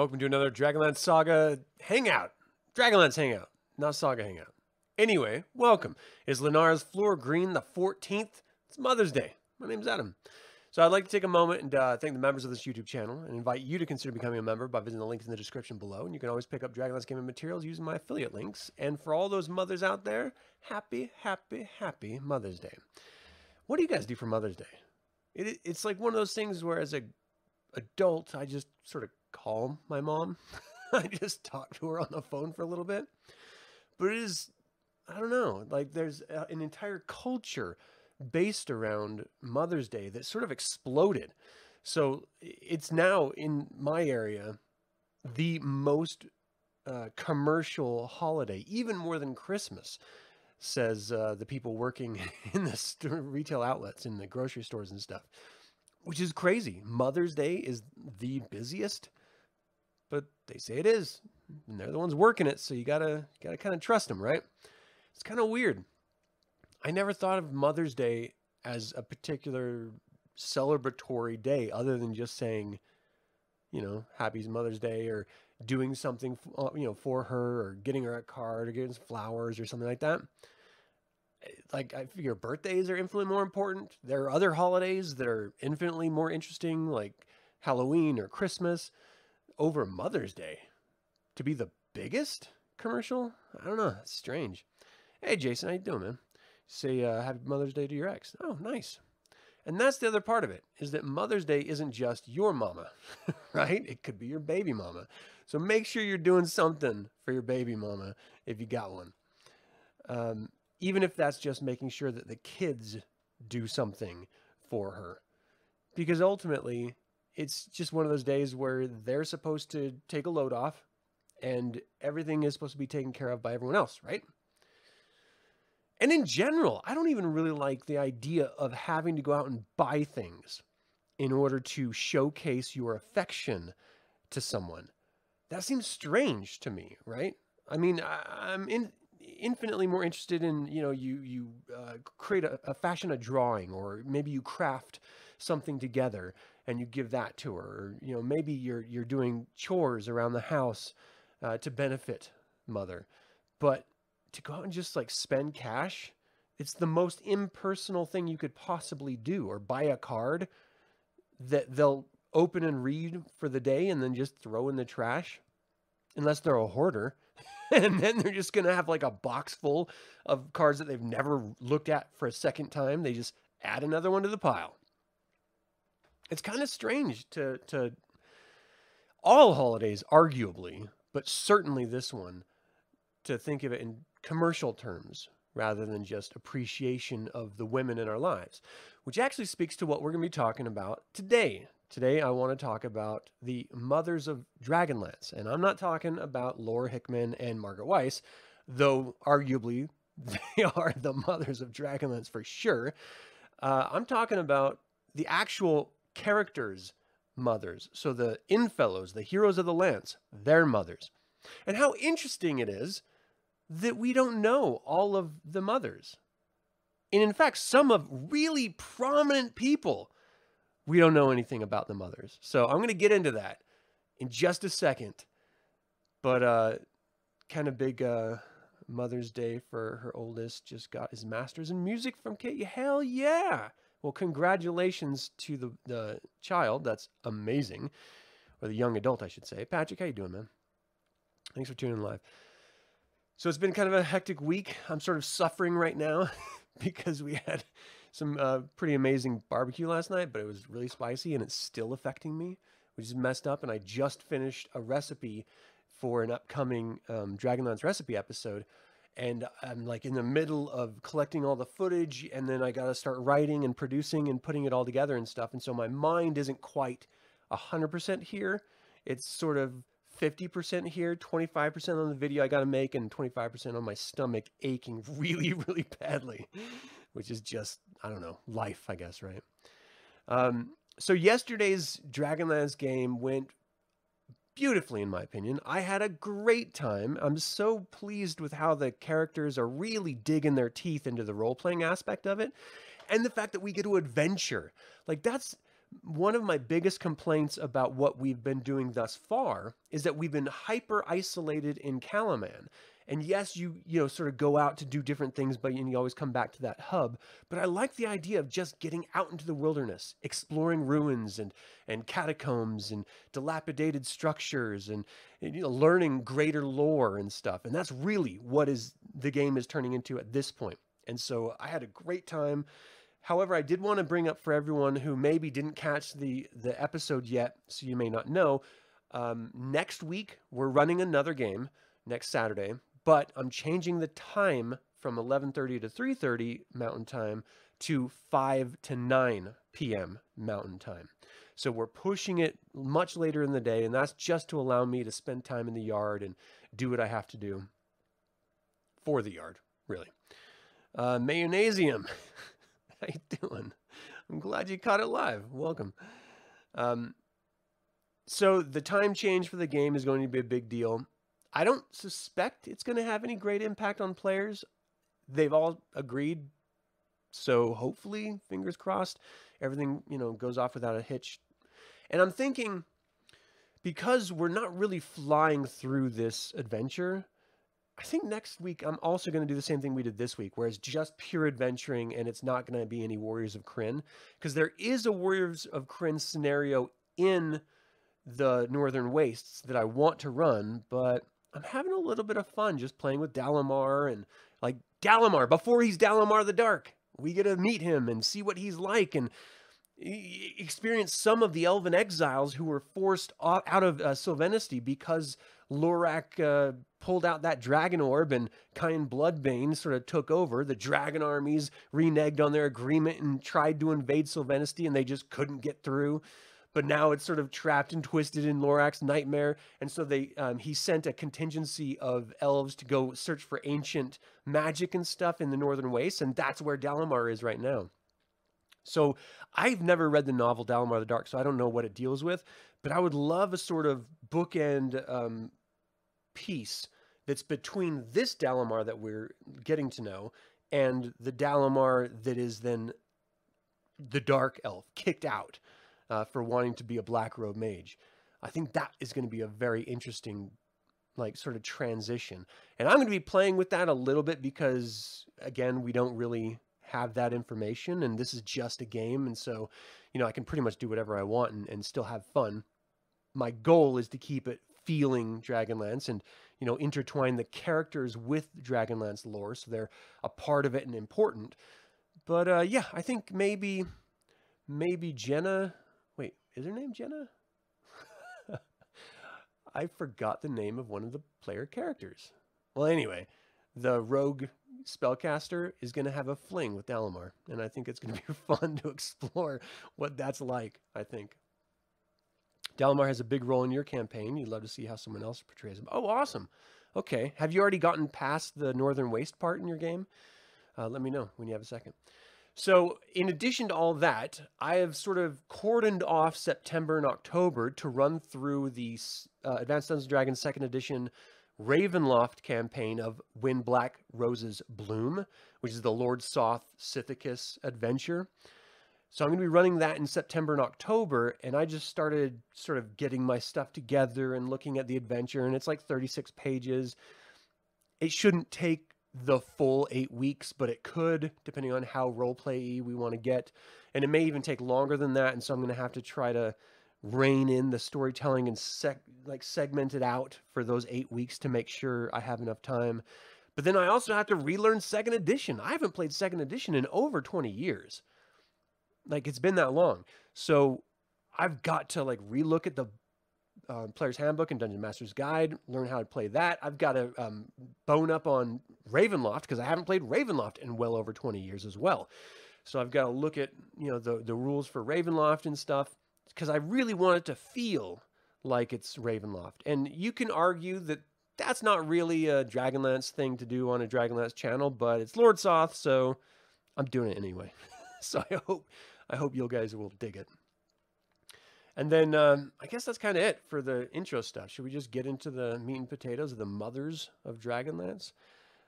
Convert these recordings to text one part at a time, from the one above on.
Welcome to another Dragonlance Saga Hangout. Dragonlance Hangout, not Saga Hangout. Anyway, welcome. Is Lenara's floor green the 14th? It's Mother's Day. My name's Adam. So I'd like to take a moment and uh, thank the members of this YouTube channel and invite you to consider becoming a member by visiting the links in the description below. And you can always pick up Dragonlance Gaming materials using my affiliate links. And for all those mothers out there, happy, happy, happy Mother's Day. What do you guys do for Mother's Day? It, it's like one of those things where as a adult, I just sort of call my mom. I just talked to her on the phone for a little bit. But it is, I don't know, like there's a, an entire culture based around Mother's Day that sort of exploded. So it's now in my area the most uh, commercial holiday, even more than Christmas, says uh, the people working in the st- retail outlets, in the grocery stores and stuff, which is crazy. Mother's Day is the busiest, but they say it is, and they're the ones working it, so you gotta gotta kind of trust them, right? It's kind of weird. I never thought of Mother's Day as a particular celebratory day other than just saying, you know, Happy Mother's Day or doing something, uh, you know, for her or getting her a card or getting flowers or something like that. Like, I figure birthdays are infinitely more important. There are other holidays that are infinitely more interesting, like Halloween or Christmas, over Mother's Day. To be the biggest commercial? I don't know. It's strange. Hey, Jason, how you doing, man? say uh, happy Mother's Day to your ex. Oh, nice. And that's the other part of it is that Mother's Day isn't just your mama, right? It could be your baby mama. So make sure you're doing something for your baby mama if you got one. Um, even if that's just making sure that the kids do something for her. Because ultimately, it's just one of those days where they're supposed to take a load off and everything is supposed to be taken care of by everyone else, right? And in general, I don't even really like the idea of having to go out and buy things in order to showcase your affection to someone. That seems strange to me, right? I mean, I, am in, infinitely more interested in, you know, you you uh, create a, a fashion a drawing, or maybe you craft something together and you give that to her, or you know, maybe you're you're doing chores around the house uh, to benefit mother, but to go out and just like spend cash, it's the most impersonal thing you could possibly do. Or buy a card that they'll open and read for the day and then just throw in the trash, unless they're a hoarder. and then they're just going to have like a box full of cards that they've never looked at for a second time. They just add another one to the pile. It's kind of strange to to all holidays arguably, but certainly this one to think of it in commercial terms rather than just appreciation of the women in our lives, which actually speaks to what we're going to be talking about today. Today, I want to talk about the mothers of Dragonlance. And I'm not talking about Laura Hickman and Margaret Weis, though arguably they are the mothers of Dragonlance for sure. Uh, I'm talking about the actual characters' mothers. So the Innfellows, the heroes of the lance, their mothers. And how interesting it is that we don't know all of the mothers. And in fact, some of really prominent people, we don't know anything about the mothers. So I'm going to get into that in just a second. But uh, kind of big uh, Mother's Day for her oldest. Just got his master's in music from Kate. Hell yeah! Well, congratulations to the, the child. That's amazing. Or the young adult, I should say. Patrick, how you doing, man? Thanks for tuning in live. So it's been kind of a hectic week. I'm sort of suffering right now because we had some uh, pretty amazing barbecue last night, but it was really spicy and it's still affecting me, which is messed up. And I just finished a recipe for an upcoming um, Dragonlance recipe episode. And I'm like in the middle of collecting all the footage, and then I got to start writing and producing and putting it all together and stuff. And so my mind isn't quite 100% here. It's sort of 50% here, 25% on the video I got to make, and 25% on my stomach aching really, really badly, which is just, I don't know, life, I guess, right? Um, so yesterday's Dragonlance game went beautifully, in my opinion. I had a great time. I'm so pleased with how the characters are really digging their teeth into the role playing aspect of it. And the fact that we get to adventure. Like, that's one of my biggest complaints about what we've been doing thus far is that we've been hyper isolated in Kalaman. And yes, you you know sort of go out to do different things, but you always come back to that hub. But I like the idea of just getting out into the wilderness, exploring ruins and and catacombs and dilapidated structures, and, and you know learning greater lore and stuff. And that's really what is the game is turning into at this point. And so I had a great time. However, I did want to bring up for everyone who maybe didn't catch the the episode yet, so you may not know. Um, next week we're running another game next Saturday but I'm changing the time from 11:30 to 3:30 Mountain Time to 5 to 9 p.m. Mountain Time. So we're pushing it much later in the day, and that's just to allow me to spend time in the yard and do what I have to do for the yard, really. Uh, Mayonnaisium, how you doing? I'm glad you caught it live. Welcome. Um, so the time change for the game is going to be a big deal. I don't suspect it's going to have any great impact on players. They've all agreed. So hopefully, fingers crossed, everything, you know, goes off without a hitch. And I'm thinking because we're not really flying through this adventure, I think next week I'm also going to do the same thing we did this week, where it's just pure adventuring and it's not going to be any Warriors of Krynn. Because there is a Warriors of Krynn scenario in the Northern Wastes that I want to run, but I'm having a little bit of fun just playing with Dalamar and like Dalamar before he's Dalamar the Dark. We get to meet him and see what he's like and experience some of the elven exiles who were forced out of uh, Silvanesti because Lorac uh, pulled out that dragon orb and Cyan Bloodbane sort of took over. The dragon armies reneged on their agreement and tried to invade Silvanesti and they just couldn't get through but now it's sort of trapped and twisted in Lorac's nightmare. And so they um, he sent a contingency of elves to go search for ancient magic and stuff in the Northern Wastes, and that's where Dalamar is right now. So I've never read the novel Dalamar the Dark, so I don't know what it deals with, but I would love a sort of bookend um, piece that's between this Dalamar that we're getting to know and the Dalamar that is then the dark elf kicked out uh, for wanting to be a black robe mage. I think that is going to be a very interesting like sort of transition. And I'm going to be playing with that a little bit because again, we don't really have that information and this is just a game and so, you know, I can pretty much do whatever I want and, and still have fun. My goal is to keep it feeling Dragonlance and, you know, intertwine the characters with Dragonlance lore so they're a part of it and important. But uh, yeah, I think maybe maybe Jenna is her name Jenna? I forgot the name of one of the player characters. Well, anyway, the rogue spellcaster is going to have a fling with Dalamar, and I think it's going to be fun to explore what that's like, I think. Dalamar has a big role in your campaign. You'd love to see how someone else portrays him. Oh, awesome. Okay. Have you already gotten past the Northern Waste part in your game? Uh, let me know when you have a second. So, in addition to all that, I have sort of cordoned off September and October to run through the uh, Advanced Dungeons and Dragons Second Edition Ravenloft campaign of When Black Roses Bloom, which is the Lord Soth Sithicus adventure. So I'm going to be running that in September and October, and I just started sort of getting my stuff together and looking at the adventure, and it's like 36 pages. It shouldn't take the full eight weeks, but it could, depending on how roleplay we want to get. And it may even take longer than that. And so I'm going to have to try to rein in the storytelling and sec- like segment it out for those eight weeks to make sure I have enough time. But then I also have to relearn second edition. I haven't played second edition in over 20 years. Like it's been that long. So I've got to like relook at the uh, Player's Handbook and Dungeon Master's Guide, learn how to play that. I've got to um, bone up on Ravenloft because I haven't played Ravenloft in well over 20 years as well. So I've got to look at, you know, the, the rules for Ravenloft and stuff because I really want it to feel like it's Ravenloft. And you can argue that that's not really a Dragonlance thing to do on a Dragonlance channel, but it's Lord Soth, so I'm doing it anyway. so I hope I hope you guys will dig it. And then um, I guess that's kind of it for the intro stuff. Should we just get into the meat and potatoes of the mothers of Dragonlance?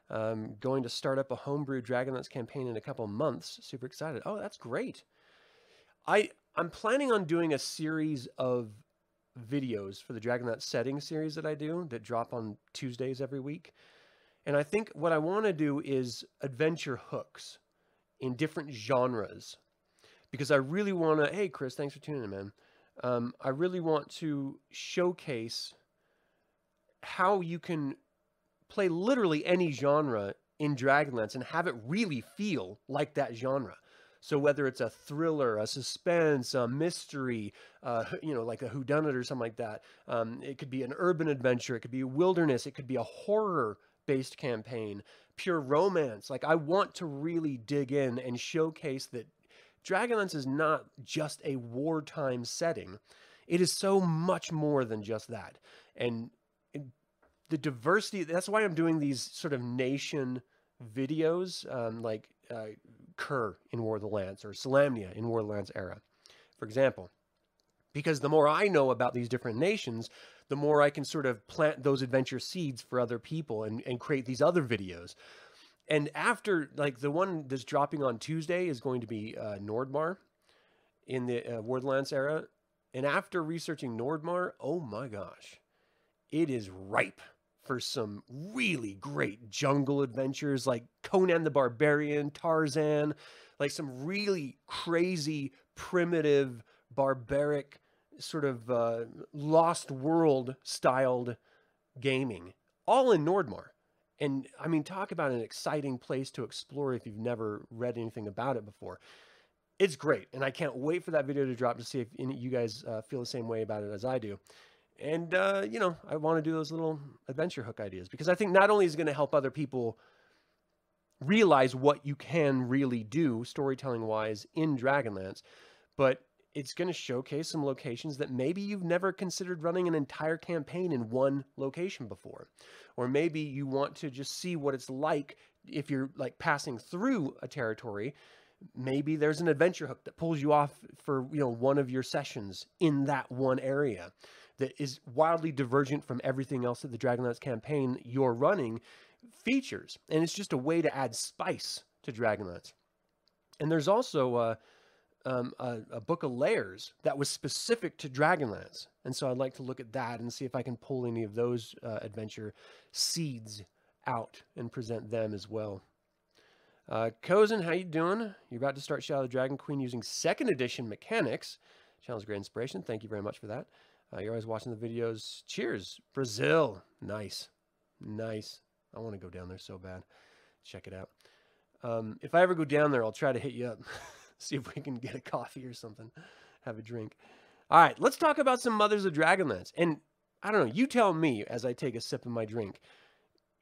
Um, going to start up a homebrew Dragonlance campaign in a couple months. Super excited. Oh, that's great. I I'm planning on doing a series of videos for the Dragonlance setting series that I do that drop on Tuesdays every week. And I think what I want to do is adventure hooks in different genres because I really want to. Hey, Chris, thanks for tuning in, man. Um, I really want to showcase how you can play literally any genre in Dragonlance and have it really feel like that genre. So whether it's a thriller, a suspense, a mystery, uh, you know, like a whodunit or something like that, um, it could be an urban adventure, it could be a wilderness, it could be a horror based campaign, pure romance. Like I want to really dig in and showcase that Dragonlance is not just a wartime setting. It is so much more than just that. And the diversity, that's why I'm doing these sort of nation videos, um, like uh, Khur in War of the Lance or Solamnia in War of the Lance era, for example. Because the more I know about these different nations, the more I can sort of plant those adventure seeds for other people and, and create these other videos. And after, like, the one that's dropping on Tuesday is going to be uh, Nordmar in the uh, Lance era. And after researching Nordmar, oh my gosh, it is ripe for some really great jungle adventures like Conan the Barbarian, Tarzan, like some really crazy, primitive, barbaric, sort of uh, lost world styled gaming, all in Nordmar. And I mean, talk about an exciting place to explore if you've never read anything about it before. It's great, and I can't wait for that video to drop to see if you guys uh, feel the same way about it as I do. And, uh, you know, I want to do those little adventure hook ideas because I think not only is it going to help other people realize what you can really do storytelling wise in Dragonlance, but it's going to showcase some locations that maybe you've never considered running an entire campaign in one location before. Or maybe you want to just see what it's like if you're like passing through a territory. Maybe there's an adventure hook that pulls you off for, you know, one of your sessions in that one area that is wildly divergent from everything else that the Dragonlance campaign you're running features. And it's just a way to add spice to Dragonlance. And there's also uh, um, a, a, book of lairs that was specific to Dragonlance. And so I'd like to look at that and see if I can pull any of those uh, adventure seeds out and present them as well. Uh, Kozen, how you doing? You're about to start Shadow the Dragon Queen using second edition mechanics. Channel's great inspiration. Thank you very much for that. Uh, you're always watching the videos. Cheers. Brazil. Nice. Nice. I want to go down there so bad. Check it out. Um, if I ever go down there, I'll try to hit you up. See if we can get a coffee or something. Have a drink. All right, let's talk about some Mothers of Dragonlance. And I don't know, you tell me as I take a sip of my drink.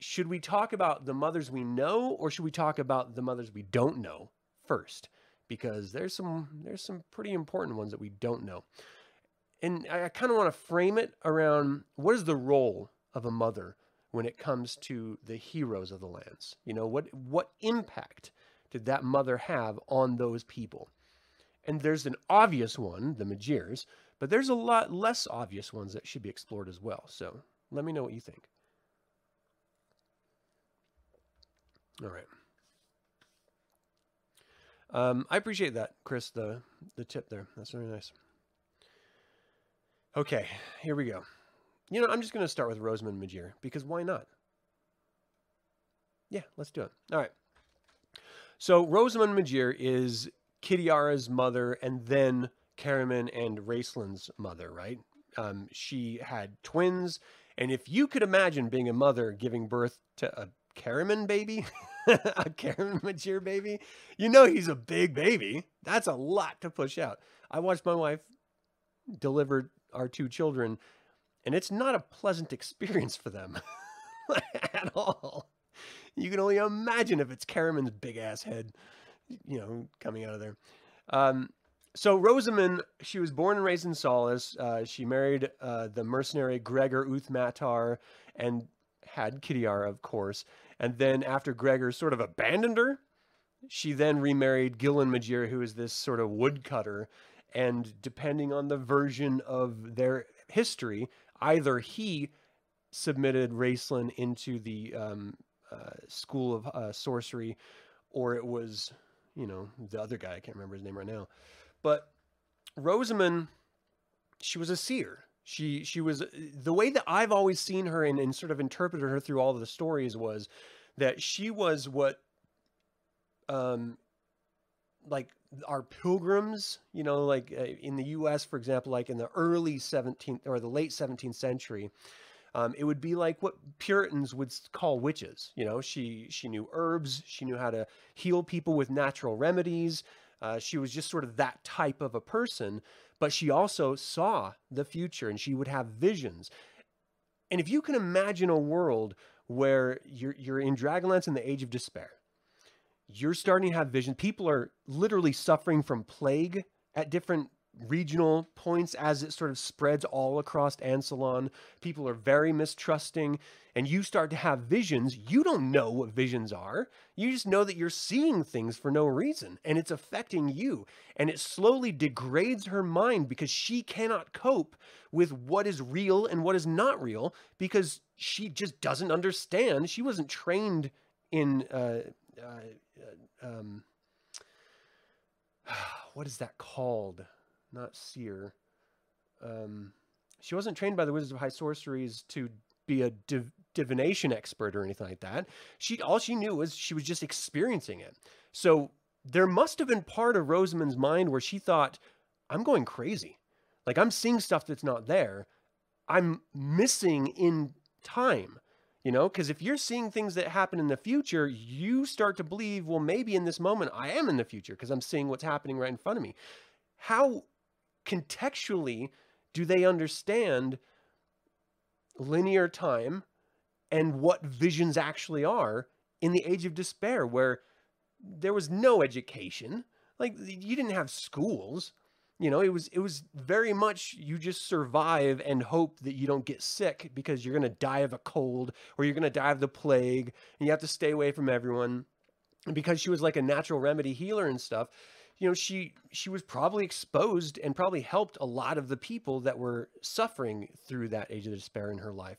Should we talk about the mothers we know or should we talk about the mothers we don't know first? Because there's some there's some pretty important ones that we don't know and I, kind of want to frame it around what is the role of a mother when it comes to the heroes of the lance? You know, what what impact did that mother have on those people? And there's an obvious one, the Majeres, but there's a lot less obvious ones that should be explored as well. So let me know what you think. All right. Um, I appreciate that, Chris, the the tip there. That's very nice. Okay, here we go. You know, I'm just going to start with Rosamund Majere because why not? Yeah, let's do it. All right. So Rosamund Majere is Kitiara's mother and then Caramon and Raistlin's mother, right? Um, she had twins. And if you could imagine being a mother giving birth to a Caramon baby, a Caramon Majere baby, you know he's a big baby. That's a lot to push out. I watched my wife deliver our two children, and it's not a pleasant experience for them at all. You can only imagine if it's Caramon's big ass head, you know, coming out of there. Um, so Rosamund, she was born and raised in Solace. Uh, she married uh, the mercenary Gregor uth Matar and had Kitiara, of course. And then after Gregor sort of abandoned her, she then remarried Gilon Majere, who is this sort of woodcutter and depending on the version of their history, either he submitted Raistlin into the um, uh, school of uh, sorcery, or it was, you know, the other guy. I can't remember his name right now. But Rosamund, she was a seer. She she was the way that I've always seen her and, and sort of interpreted her through all of the stories was that she was what um like our pilgrims, you know, like uh, in the US, for example, like in the early 17th or the late 17th century, um, it would be like what Puritans would call witches. You know, she she knew herbs, she knew how to heal people with natural remedies. Uh, she was just sort of that type of a person, but she also saw the future and she would have visions. And if you can imagine a world where you're you're in Dragonlance in the age of despair, you're starting to have vision. People are literally suffering from plague at different regional points as it sort of spreads all across Ansalon. People are very mistrusting, and you start to have visions. You don't know what visions are. You just know that you're seeing things for no reason, and it's affecting you. And it slowly degrades her mind because she cannot cope with what is real and what is not real because she just doesn't understand. She wasn't trained in. Uh, uh, um, what is that called? Not seer. Um, she wasn't trained by the Wizards of High Sorceries to be a div- divination expert or anything like that. She all she knew was she was just experiencing it. So there must have been part of Rosamund's mind where she thought, "I'm going crazy. Like I'm seeing stuff that's not there. I'm missing in time." You know, because if you're seeing things that happen in the future, you start to believe, well, maybe in this moment I am in the future because I'm seeing what's happening right in front of me. How contextually do they understand linear time and what visions actually are in the age of despair where there was no education? Like, you didn't have schools. You know, it was it was very much you just survive and hope that you don't get sick because you're going to die of a cold or you're going to die of the plague and you have to stay away from everyone. And because she was like a natural remedy healer and stuff, you know, she she was probably exposed and probably helped a lot of the people that were suffering through that age of despair in her life.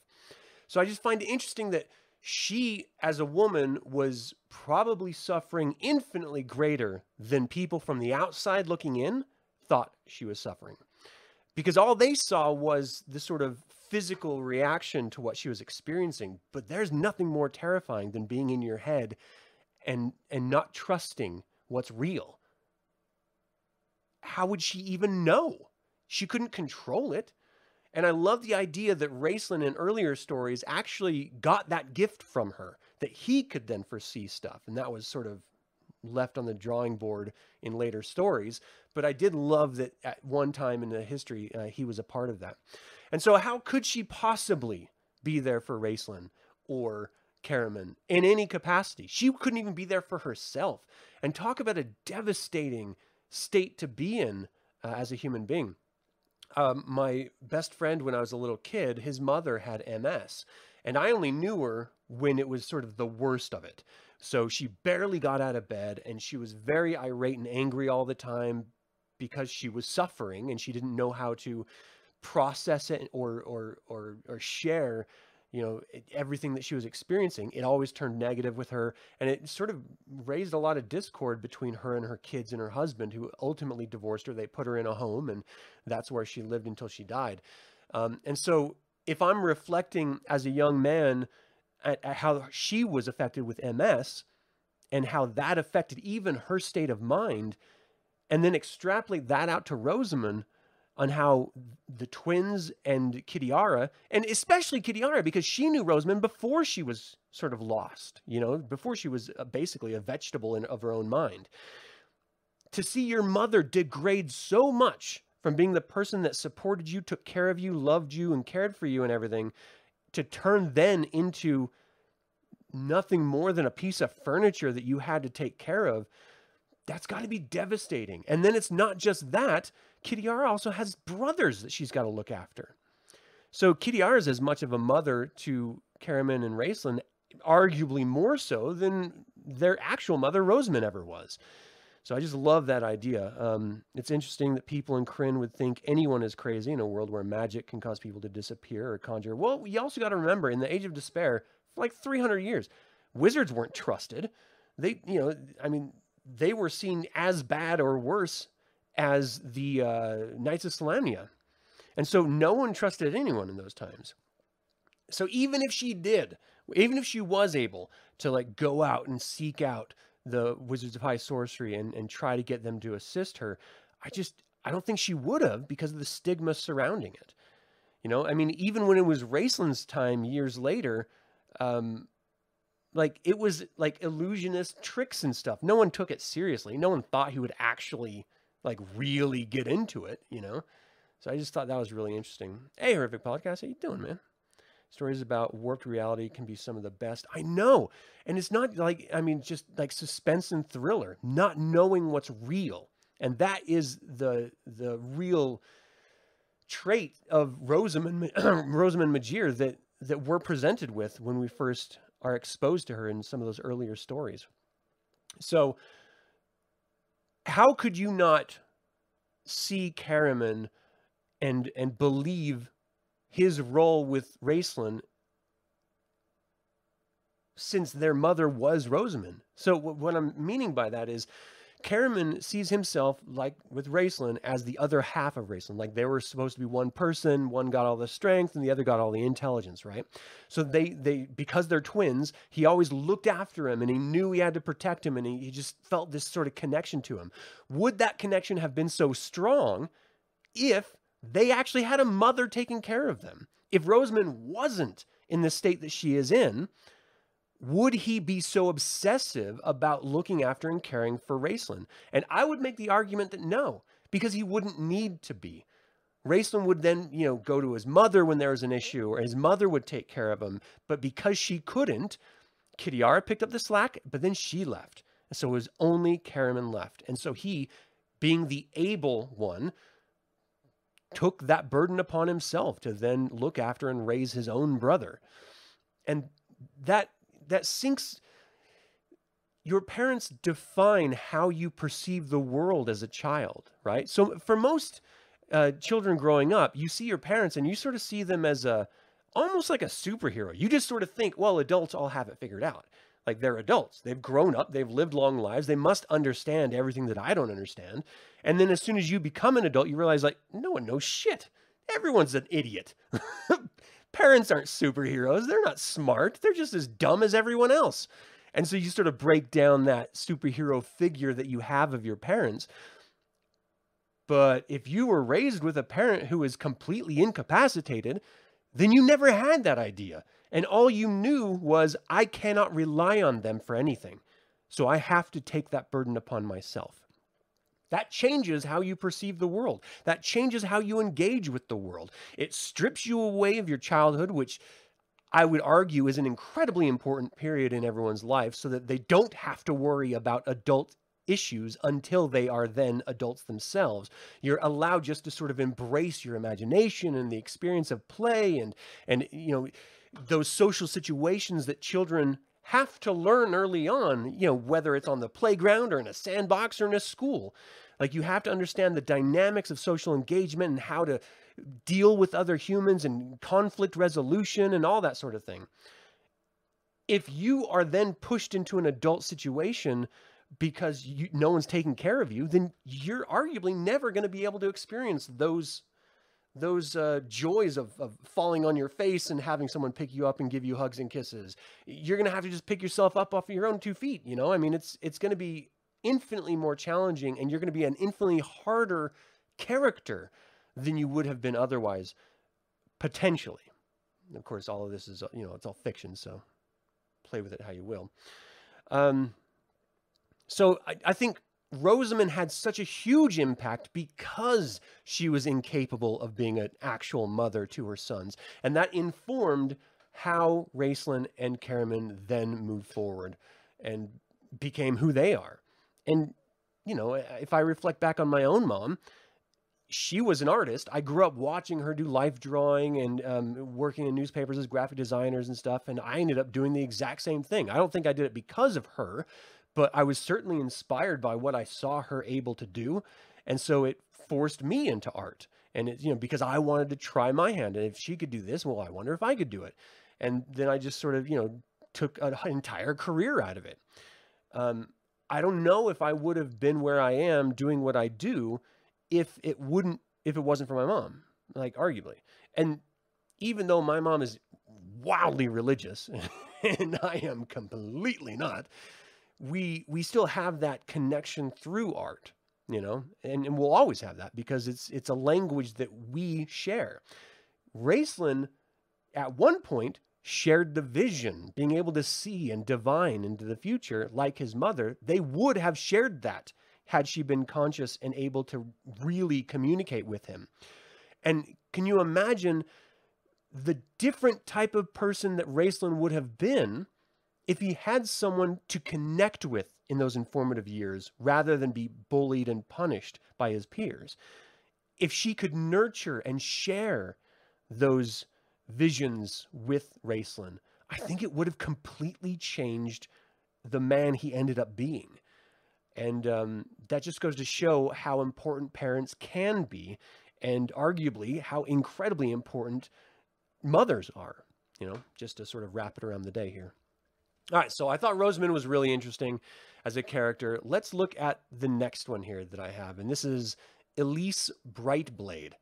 So I just find it interesting that she as a woman was probably suffering infinitely greater than people from the outside looking in thought she was suffering. Because all they saw was the sort of physical reaction to what she was experiencing. But there's nothing more terrifying than being in your head and and not trusting what's real. How would she even know? She couldn't control it. And I love the idea that Raistlin in earlier stories actually got that gift from her, that he could then foresee stuff. And that was sort of left on the drawing board in later stories. But I did love that at one time in the history, uh, he was a part of that. And so, how could she possibly be there for Raistlin or Caramon in any capacity? She couldn't even be there for herself. And talk about a devastating state to be in uh, as a human being. Um, my best friend, when I was a little kid, his mother had MS. And I only knew her when it was sort of the worst of it. So she barely got out of bed and she was very irate and angry all the time because she was suffering and she didn't know how to process it or or or or share you know everything that she was experiencing it always turned negative with her and it sort of raised a lot of discord between her and her kids and her husband who ultimately divorced her. They put her in a home and that's where she lived until she died. Um, and so if i'm reflecting as a young man at, at how she was affected with MS and how that affected even her state of mind, and then extrapolate that out to Rosamund on how the twins and Kitiara, and especially Kitiara, because she knew Rosamund before she was sort of lost, you know, before she was uh, basically a vegetable in, of her own mind. To see your mother degrade so much from being the person that supported you, took care of you, loved you, and cared for you and everything, to turn then into nothing more than a piece of furniture that you had to take care of, that's got to be devastating. And then it's not just that, Kitiara also has brothers that she's got to look after. So Kitiara is as much of a mother to Caramon and Raistlin, arguably more so than their actual mother, Rosamund, ever was. So I just love that idea. Um, it's interesting that people in Krynn would think anyone is crazy in a world where magic can cause people to disappear or conjure. Well, you also got to remember, in the Age of Despair, for like 300 years, wizards weren't trusted. They, you know, I mean, they were seen as bad or worse as the uh, Knights of Solamnia. And so no one trusted anyone in those times. So even if she did, even if she was able to like go out and seek out the Wizards of High Sorcery and, and try to get them to assist her, I just I don't think she would have because of the stigma surrounding it. You know, I mean, even when it was Raistlin's time years later, um, like it was like illusionist tricks and stuff. No one took it seriously. No one thought he would actually like really get into it, you know? So I just thought that was really interesting. Hey, Horrific Podcast, how you doing, man? Stories about warped reality can be some of the best. I know. And it's not like, I mean, just like suspense and thriller, not knowing what's real. And that is the the real trait of Rosamund Rosamund Majere that that we're presented with when we first are exposed to her in some of those earlier stories. So how could you not see Caramon and and believe his role with Raistlin since their mother was Rosamund? So what I'm meaning by that is Caramon sees himself, like with Raistlin, as the other half of Raistlin. Like they were supposed to be one person, one got all the strength and the other got all the intelligence, right? So they, they because they're twins, he always looked after him and he knew he had to protect him and he, he just felt this sort of connection to him. Would that connection have been so strong if they actually had a mother taking care of them? If Rosamund wasn't in the state that she is in, would he be so obsessive about looking after and caring for Raistlin? And I would make the argument that no, because he wouldn't need to be. Raistlin would then, you know, go to his mother when there was an issue, or his mother would take care of him. But because she couldn't, Kitiara picked up the slack, but then she left. And so it was only Caramon left. And so he, being the able one, took that burden upon himself to then look after and raise his own brother. And that that sinks your parents define how you perceive the world as a child, right? So for most uh, children growing up, you see your parents and you sort of see them as a almost like a superhero. You just sort of think, well, adults all have it figured out. Like they're adults. They've grown up, they've lived long lives. They must understand everything that I don't understand. And then as soon as you become an adult, you realize like no one knows shit. Everyone's an idiot. Parents aren't superheroes. They're not smart. They're just as dumb as everyone else. And so you sort of break down that superhero figure that you have of your parents. But if you were raised with a parent who is completely incapacitated, then you never had that idea. And all you knew was, I cannot rely on them for anything. So I have to take that burden upon myself. That changes how you perceive the world. That changes how you engage with the world. It strips you away of your childhood, which I would argue is an incredibly important period in everyone's life so that they don't have to worry about adult issues until they are then adults themselves. You're allowed just to sort of embrace your imagination and the experience of play and and you know those social situations that children have to learn early on, you know, whether it's on the playground or in a sandbox or in a school. Like you have to understand the dynamics of social engagement and how to deal with other humans and conflict resolution and all that sort of thing. If you are then pushed into an adult situation because you, no one's taking care of you, then you're arguably never going to be able to experience those those uh, joys of, of falling on your face and having someone pick you up and give you hugs and kisses. You're going to have to just pick yourself up off of your own two feet. You know, I mean, it's it's going to be infinitely more challenging and you're going to be an infinitely harder character than you would have been otherwise, potentially. Of course, all of this is, you know, it's all fiction, so play with it how you will. Um, so I, I think Rosamund had such a huge impact because she was incapable of being an actual mother to her sons. And that informed how Raistlin and Caramon then moved forward and became who they are. And, you know, if I reflect back on my own mom, she was an artist. I grew up watching her do life drawing and um, working in newspapers as graphic designers and stuff. And I ended up doing the exact same thing. I don't think I did it because of her, but I was certainly inspired by what I saw her able to do. And so it forced me into art. And it, you know, because I wanted to try my hand. And if she could do this, well, I wonder if I could do it. And then I just sort of, you know, took an entire career out of it. Um, I don't know if I would have been where I am doing what I do if it wouldn't if it wasn't for my mom, like arguably. And even though my mom is wildly religious and I am completely not, we we still have that connection through art, you know, and, and we'll always have that because it's it's a language that we share. Raistlin at one point shared the vision, being able to see and divine into the future like his mother. They would have shared that had she been conscious and able to really communicate with him. And can you imagine the different type of person that Raistlin would have been if he had someone to connect with in those informative years rather than be bullied and punished by his peers? If she could nurture and share those visions with Raistlin, I think it would have completely changed the man he ended up being. And um, that just goes to show how important parents can be, and arguably how incredibly important mothers are, you know, just to sort of wrap it around the day here. All right, so I thought Rosamund was really interesting as a character. Let's look at the next one here that I have, and this is Elise Brightblade.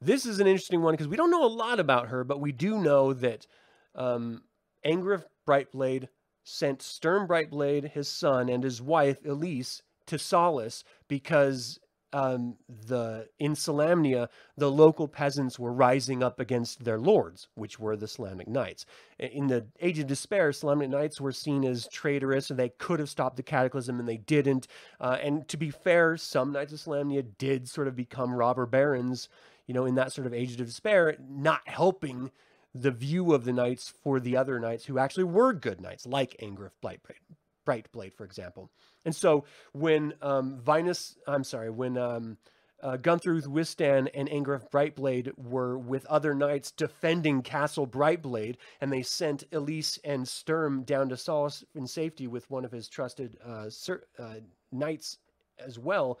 This is an interesting one because we don't know a lot about her, but we do know that um, Angriff Brightblade sent Sturm Brightblade, his son, and his wife Elise to Solace because um, the in Solamnia, the local peasants were rising up against their lords, which were the Solamnic Knights. In the Age of Despair, Solamnic Knights were seen as traitorous, and they could have stopped the Cataclysm, and they didn't. Uh, and to be fair, some Knights of Solamnia did sort of become robber barons, you know, in that sort of Age of Despair, not helping the view of the knights for the other knights who actually were good knights, like Angriff Blightblade, Brightblade, for example. And so when um, Vinus, I'm sorry, when um, uh, Gunthar uth Wistan and Angriff Brightblade were with other knights defending Castle Brightblade, and they sent Elise and Sturm down to Solace in safety with one of his trusted uh, uh, knights as well.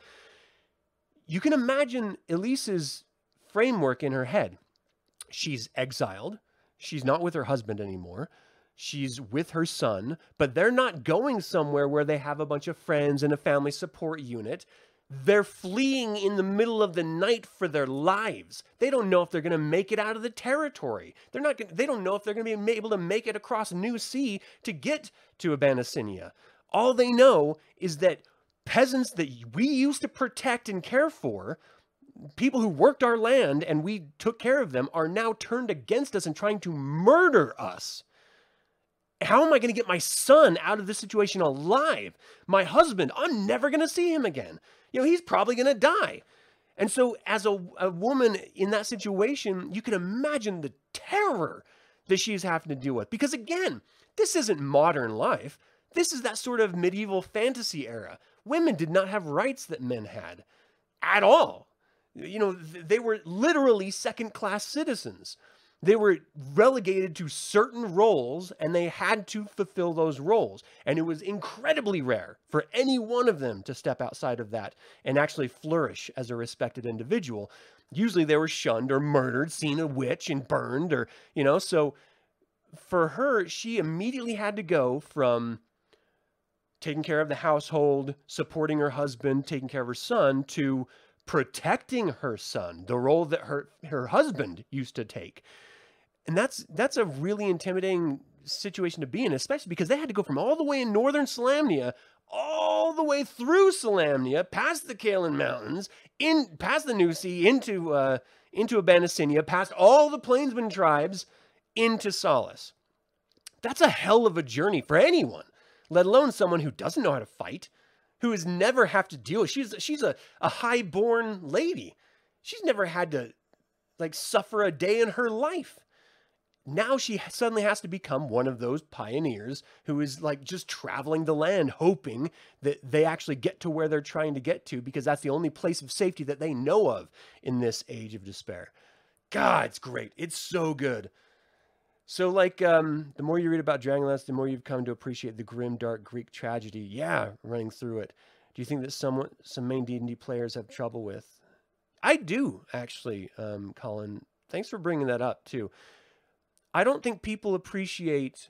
You can imagine Elise's framework in her head she's exiled. She's not with her husband anymore. She's with her son, but they're not going somewhere where they have a bunch of friends and a family support unit. They're fleeing in the middle of the night for their lives. They don't know if they're going to make it out of the territory. They're not. Gonna, they don't know if they're going to be able to make it across New Sea to get to Abanasinia. All they know is that peasants that we used to protect and care for people who worked our land and we took care of them are now turned against us and trying to murder us. How am I going to get my son out of this situation alive? My husband, I'm never going to see him again. You know, he's probably going to die. And so, as a, a woman in that situation, you can imagine the terror that she's having to deal with. Because again, this isn't modern life. This is that sort of medieval fantasy era. Women did not have rights that men had at all. You know, they were literally second class citizens. They were relegated to certain roles and they had to fulfill those roles. And it was incredibly rare for any one of them to step outside of that and actually flourish as a respected individual. Usually they were shunned or murdered, seen a witch and burned, or, you know, so for her, she immediately had to go from taking care of the household, supporting her husband, taking care of her son, to protecting her son, the role that her her husband used to take. And that's that's a really intimidating situation to be in, especially because they had to go from all the way in northern Solamnia, all the way through Solamnia, past the Caelan Mountains, in past the New Sea, into uh, into Abanasinia, past all the Plainsmen tribes, into Solace. That's a hell of a journey for anyone, let alone someone who doesn't know how to fight, who has never have to deal. She's she's a, a high-born lady. She's never had to like suffer a day in her life. Now she suddenly has to become one of those pioneers who is like just traveling the land, hoping that they actually get to where they're trying to get to because that's the only place of safety that they know of in this age of despair. God, it's great. It's so good. So, like, um, the more you read about Dragonlance, the more you've come to appreciate the grim, dark Greek tragedy. Yeah, running through it. Do you think that some some main D&D players have trouble with? I do actually, um, Colin. Thanks for bringing that up too. I don't think people appreciate.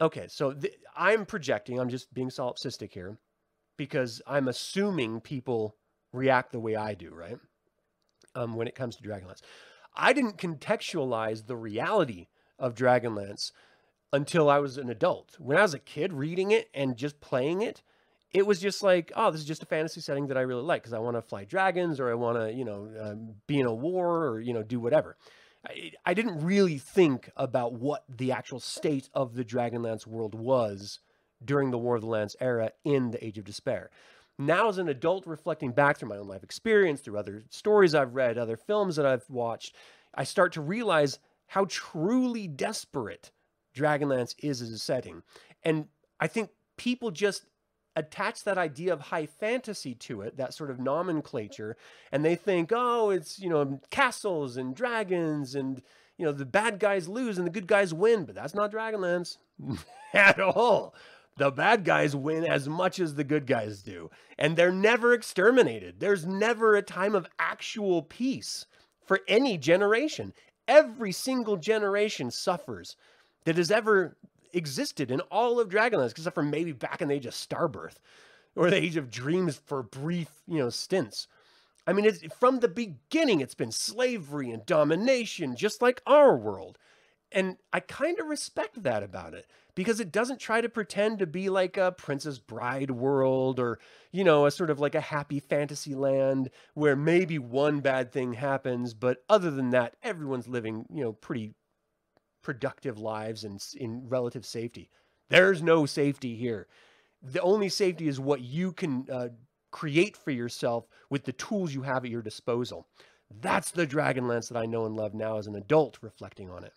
Okay, so th- I'm projecting. I'm just being solipsistic here, because I'm assuming people react the way I do, right? Um, when it comes to Dragonlance, I didn't contextualize the reality of Dragonlance until I was an adult. When I was a kid reading it and just playing it, it was just like, oh, this is just a fantasy setting that I really like because I want to fly dragons or I want to, you know, um, be in a war or, you know, do whatever. I, didn't really think about what the actual state of the Dragonlance world was during the War of the Lance era in the Age of Despair. Now, as an adult, reflecting back through my own life experience, through other stories I've read, other films that I've watched, I start to realize how truly desperate Dragonlance is as a setting. And I think people just attach that idea of high fantasy to it, that sort of nomenclature, and they think, oh, it's, you know, castles and dragons and, you know, the bad guys lose and the good guys win. But that's not Dragonlance at all. The bad guys win as much as the good guys do. And they're never exterminated. There's never a time of actual peace for any generation. Every single generation suffers that has ever existed in all of Dragonlance, except for maybe back in the age of Starbirth or the age of Dreams for brief, you know, stints. I mean, it's, from the beginning, it's been slavery and domination, just like our world. And I kind of respect that about it because it doesn't try to pretend to be like a Princess Bride world or, you know, a sort of like a happy fantasy land where maybe one bad thing happens, but other than that, everyone's living, you know, pretty productive lives and in relative safety. There's no safety here. The only safety is what you can uh, create for yourself with the tools you have at your disposal. That's the Dragonlance that I know and love now as an adult reflecting on it.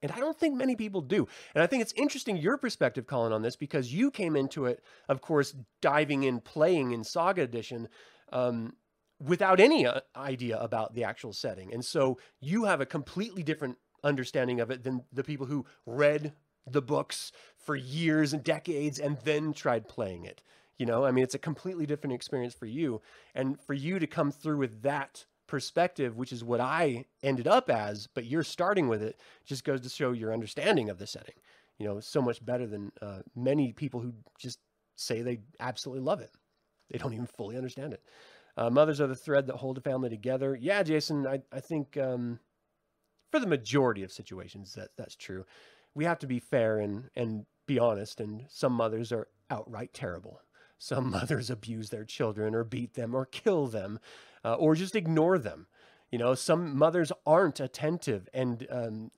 And I don't think many people do. And I think it's interesting your perspective, Colin, on this because you came into it, of course, diving in, playing in Saga Edition um, without any uh, idea about the actual setting. And so you have a completely different understanding of it than the people who read the books for years and decades and then tried playing it. You know, I mean, it's a completely different experience for you. And for you to come through with that perspective, which is what I ended up as, but you're starting with it, just goes to show your understanding of the setting. You know, so much better than uh, many people who just say they absolutely love it. They don't even fully understand it. Uh, mothers are the thread that hold a family together. Yeah, Jason, I, I think um, for the majority of situations that that's true. We have to be fair and and be honest. And some mothers are outright terrible. Some mothers abuse their children or beat them or kill them, uh, or just ignore them. You know, some mothers aren't attentive and um,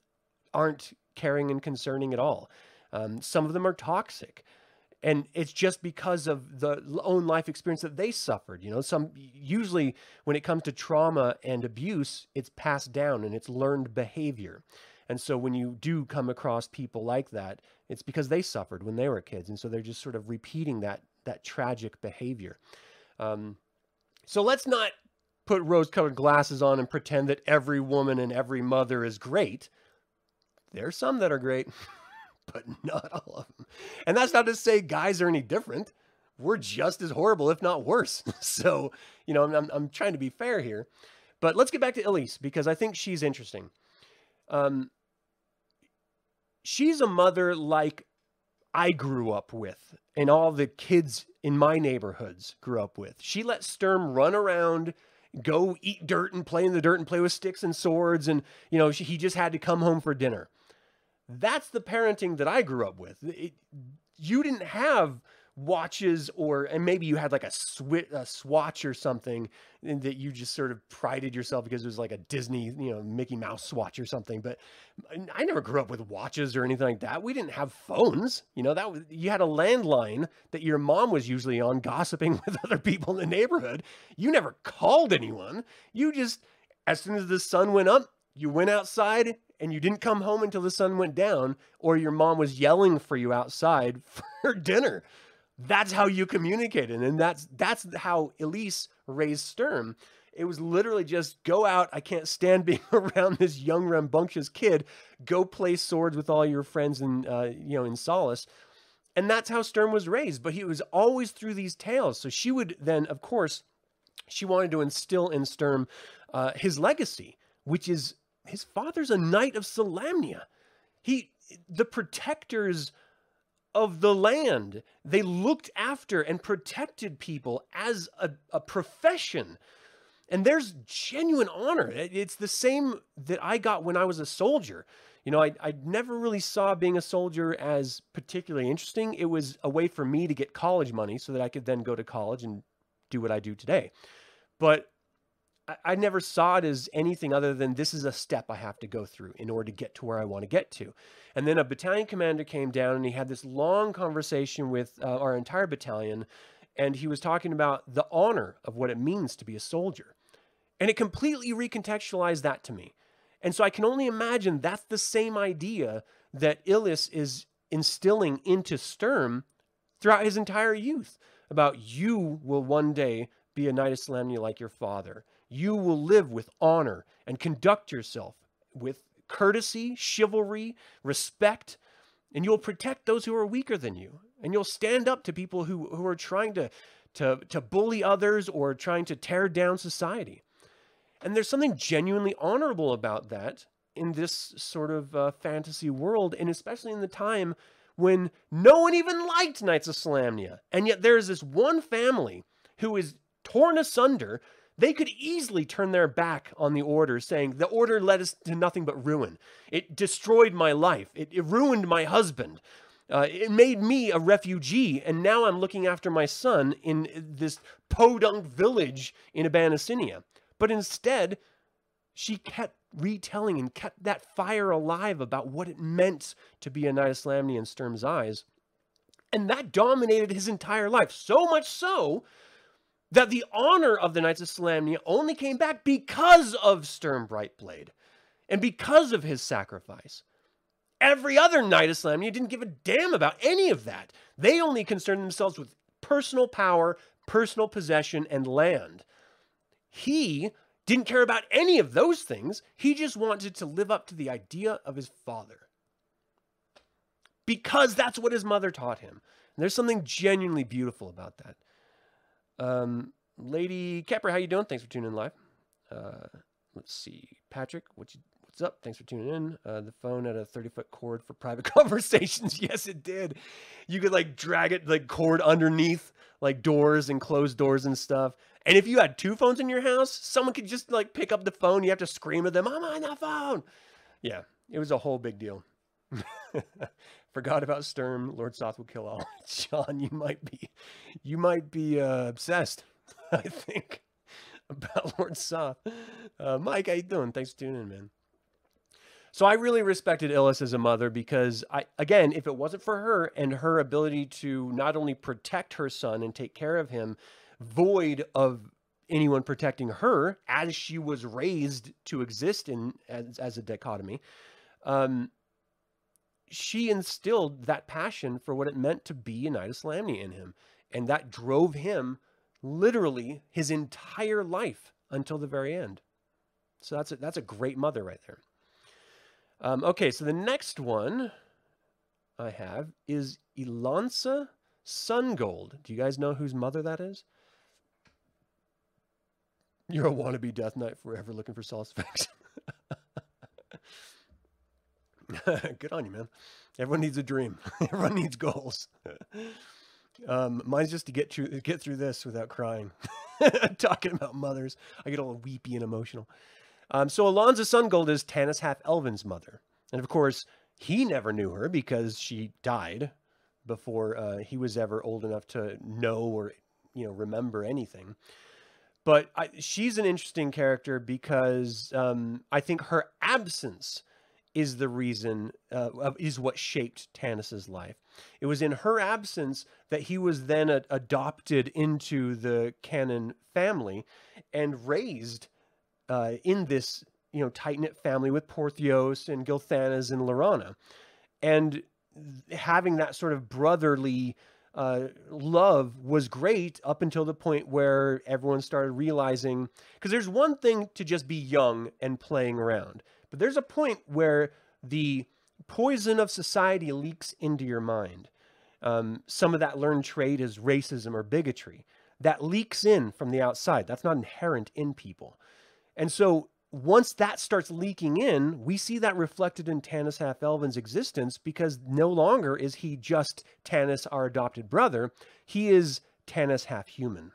aren't caring and concerning at all. Um, some of them are toxic and it's just because of the own life experience that they suffered you know? Some usually when it comes to trauma and abuse it's passed down and it's learned behavior. And so when you do come across people like that it's because they suffered when they were kids. And so they're just sort of repeating that that tragic behavior. Um, so let's not put rose colored glasses on and pretend that every woman and every mother is great. There's some that are great but not all of them. And that's not to say guys are any different. We're just as horrible, if not worse. so, you know, I'm, I'm trying to be fair here. But let's get back to Elise because I think she's interesting. Um, she's a mother like I grew up with, and all the kids in my neighborhoods grew up with. She let Sturm run around, go eat dirt and play in the dirt and play with sticks and swords, and you know she, he just had to come home for dinner. That's the parenting that I grew up with. It, you didn't have watches or and maybe you had like a, sw- a swatch or something that you just sort of prided yourself because it was like a disney you know mickey mouse swatch or something but i never grew up with watches or anything like that. We didn't have phones you know that was you had a landline that your mom was usually on gossiping with other people in the neighborhood. You never called anyone. You just as soon as the sun went up you went outside and you didn't come home until the sun went down, or your mom was yelling for you outside for dinner. That's how you communicated. And that's that's how Elise raised Sturm. It was literally just go out. I can't stand being around this young, rambunctious kid. Go play swords with all your friends and uh, you know in Solace. And that's how Sturm was raised. But he was always through these tales. So she would then, of course, she wanted to instill in Sturm uh, his legacy, which is his father's a knight of Solamnia. He, the protectors of the land. They looked after and protected people as a, a profession. And there's genuine honor. It's the same that I got when I was a soldier. You know, I, I never really saw being a soldier as particularly interesting. It was a way for me to get college money so that I could then go to college and do what I do today. But I, never saw it as anything other than this is a step I have to go through in order to get to where I want to get to. And then a battalion commander came down and he had this long conversation with uh, our entire battalion. And he was talking about the honor of what it means to be a soldier. And it completely recontextualized that to me. And so I can only imagine that's the same idea that Illis is instilling into Sturm throughout his entire youth about you will one day be a knight of Solamnia like your father. You will live with honor and conduct yourself with courtesy, chivalry, respect, and you'll protect those who are weaker than you. And you'll stand up to people who, who are trying to, to, to bully others or trying to tear down society. And there's something genuinely honorable about that in this sort of uh, fantasy world, and especially in the time when no one even liked Knights of Solamnia. And yet there's this one family who is torn asunder they could easily turn their back on the order, saying, The order led us to nothing but ruin. It destroyed my life. It, it ruined my husband. Uh, it made me a refugee, and now I'm looking after my son in this podunk village in Abanasinia. But instead, she kept retelling and kept that fire alive about what it meant to be a Knight of in Sturm's eyes. And that dominated his entire life, so much so that the honor of the Knights of Solamnia only came back because of Sturm Brightblade and because of his sacrifice. Every other Knight of Solamnia didn't give a damn about any of that. They only concerned themselves with personal power, personal possession, and land. He didn't care about any of those things. He just wanted to live up to the idea of his father. Because that's what his mother taught him. And there's something genuinely beautiful about that. Um, Lady Kepper, how you doing? Thanks for tuning in live. Uh, let's see, Patrick, what's what's up? Thanks for tuning in. Uh, the phone had a 30 foot cord for private conversations. yes, it did. You could like drag it like cord underneath like doors and closed doors and stuff. And if you had two phones in your house, someone could just like pick up the phone. You have to scream at them, "I'm on the phone." Yeah, it was a whole big deal. Forgot about Sturm. Lord Soth will kill all. John, you might be, you might be uh, obsessed. I think about Lord Soth. Uh, Mike, how you doing? Thanks for tuning in, man. So I really respected Illis as a mother because I, again, if it wasn't for her and her ability to not only protect her son and take care of him, void of anyone protecting her as she was raised to exist in as, as a dichotomy, um, she instilled that passion for what it meant to be of Solamnia in him. And that drove him literally his entire life until the very end. So that's a, that's a great mother right there. Um, okay, so the next one I have is Elansa Sungold. Do you guys know whose mother that is? You're a wannabe Death Knight forever looking for Saul's effects. Good on you, man. Everyone needs a dream. Everyone needs goals. Um, mine's just to get through get through this without crying. Talking about mothers, I get all weepy and emotional. Um, so Alonza Sungold is Tanis Half Elven's mother, and of course he never knew her because she died before uh, he was ever old enough to know or you know remember anything. But I, she's an interesting character because um, I think her absence is the reason, uh, is what shaped Tanis's life. It was in her absence that he was then a- adopted into the Canon family and raised uh, in this, you know, tight knit family with Porthios and Gilthanas and Laurana, and having that sort of brotherly. Uh, love was great up until the point where everyone started realizing because there's one thing to just be young and playing around but there's a point where the poison of society leaks into your mind. Um, some of that learned trait is racism or bigotry. That leaks in from the outside. That's not inherent in people. And so once that starts leaking in, we see that reflected in Tanis Half Elven's existence because no longer is he just Tanis, our adopted brother. He is Tanis Half Human.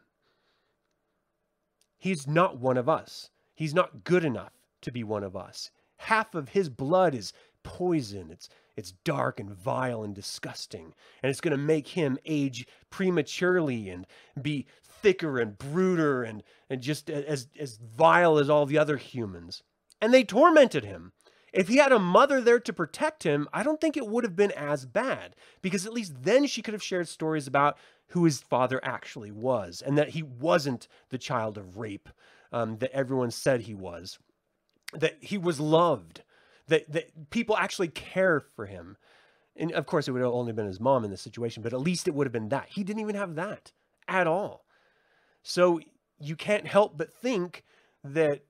He's not one of us. He's not good enough to be one of us. Half of his blood is poison. It's it's dark and vile and disgusting, and it's going to make him age prematurely and be thicker and brooder and and just as as vile as all the other humans. And they tormented him. If he had a mother there to protect him, I don't think it would have been as bad because at least then she could have shared stories about who his father actually was and that he wasn't the child of rape um, that everyone said he was, that he was loved, that, that people actually care for him. And of course, it would have only been his mom in this situation, but at least it would have been that. He didn't even have that at all. So you can't help but think that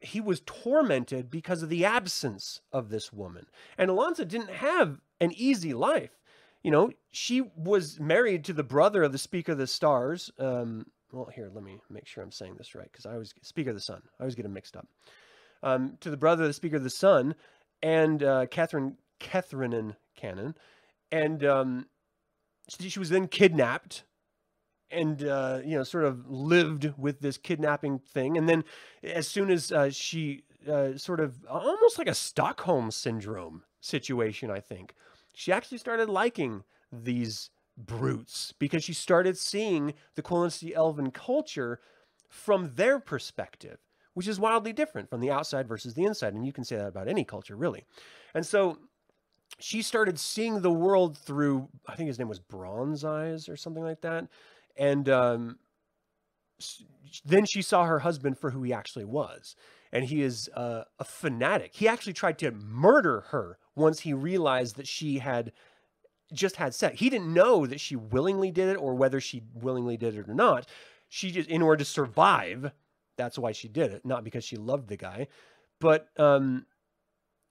he was tormented because of the absence of this woman. And Alansa didn't have an easy life. You know, she was married to the brother of the Speaker of the Stars. Um, well, here, let me make sure I'm saying this right because I always Speaker of the Sun. I always get them mixed up. Um, to the brother of the Speaker of the Sun and uh, Catherine Catherine Cannon, and um, she, was then kidnapped and uh, you know sort of lived with this kidnapping thing and then as soon as uh, she uh, sort of almost like a stockholm syndrome situation i think she actually started liking these brutes because she started seeing the Qualinesti elven culture from their perspective which is wildly different from the outside versus the inside and you can say that about any culture really and so she started seeing the world through i think his name was bronze eyes or something like that and um, then she saw her husband for who he actually was. And he is uh, a fanatic. He actually tried to murder her once he realized that she had just had sex. He didn't know that she willingly did it or whether she willingly did it or not. She just, in order to survive, that's why she did it, not because she loved the guy. But um,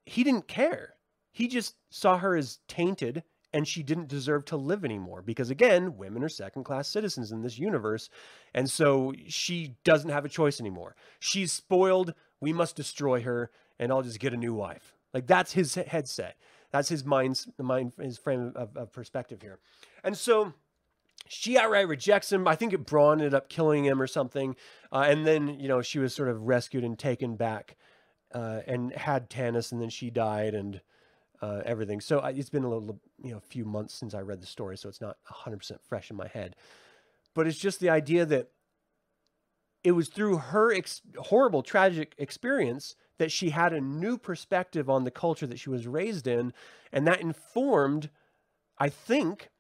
he didn't care. He just saw her as tainted and she didn't deserve to live anymore because again women are second class citizens in this universe and so she doesn't have a choice anymore she's spoiled we must destroy her and i'll just get a new wife like that's his headset that's his mind's mind his frame of, of perspective here and so she outright rejects him. I think it Braun ended up killing him or something. Uh, and then, you know, she was sort of rescued and taken back uh, and had Tanis, and then she died. And uh, everything. So I, it's been a little, you know, a few months since I read the story, so it's not 100% fresh in my head. But it's just the idea that it was through her ex- horrible, tragic experience that she had a new perspective on the culture that she was raised in. And that informed, I think,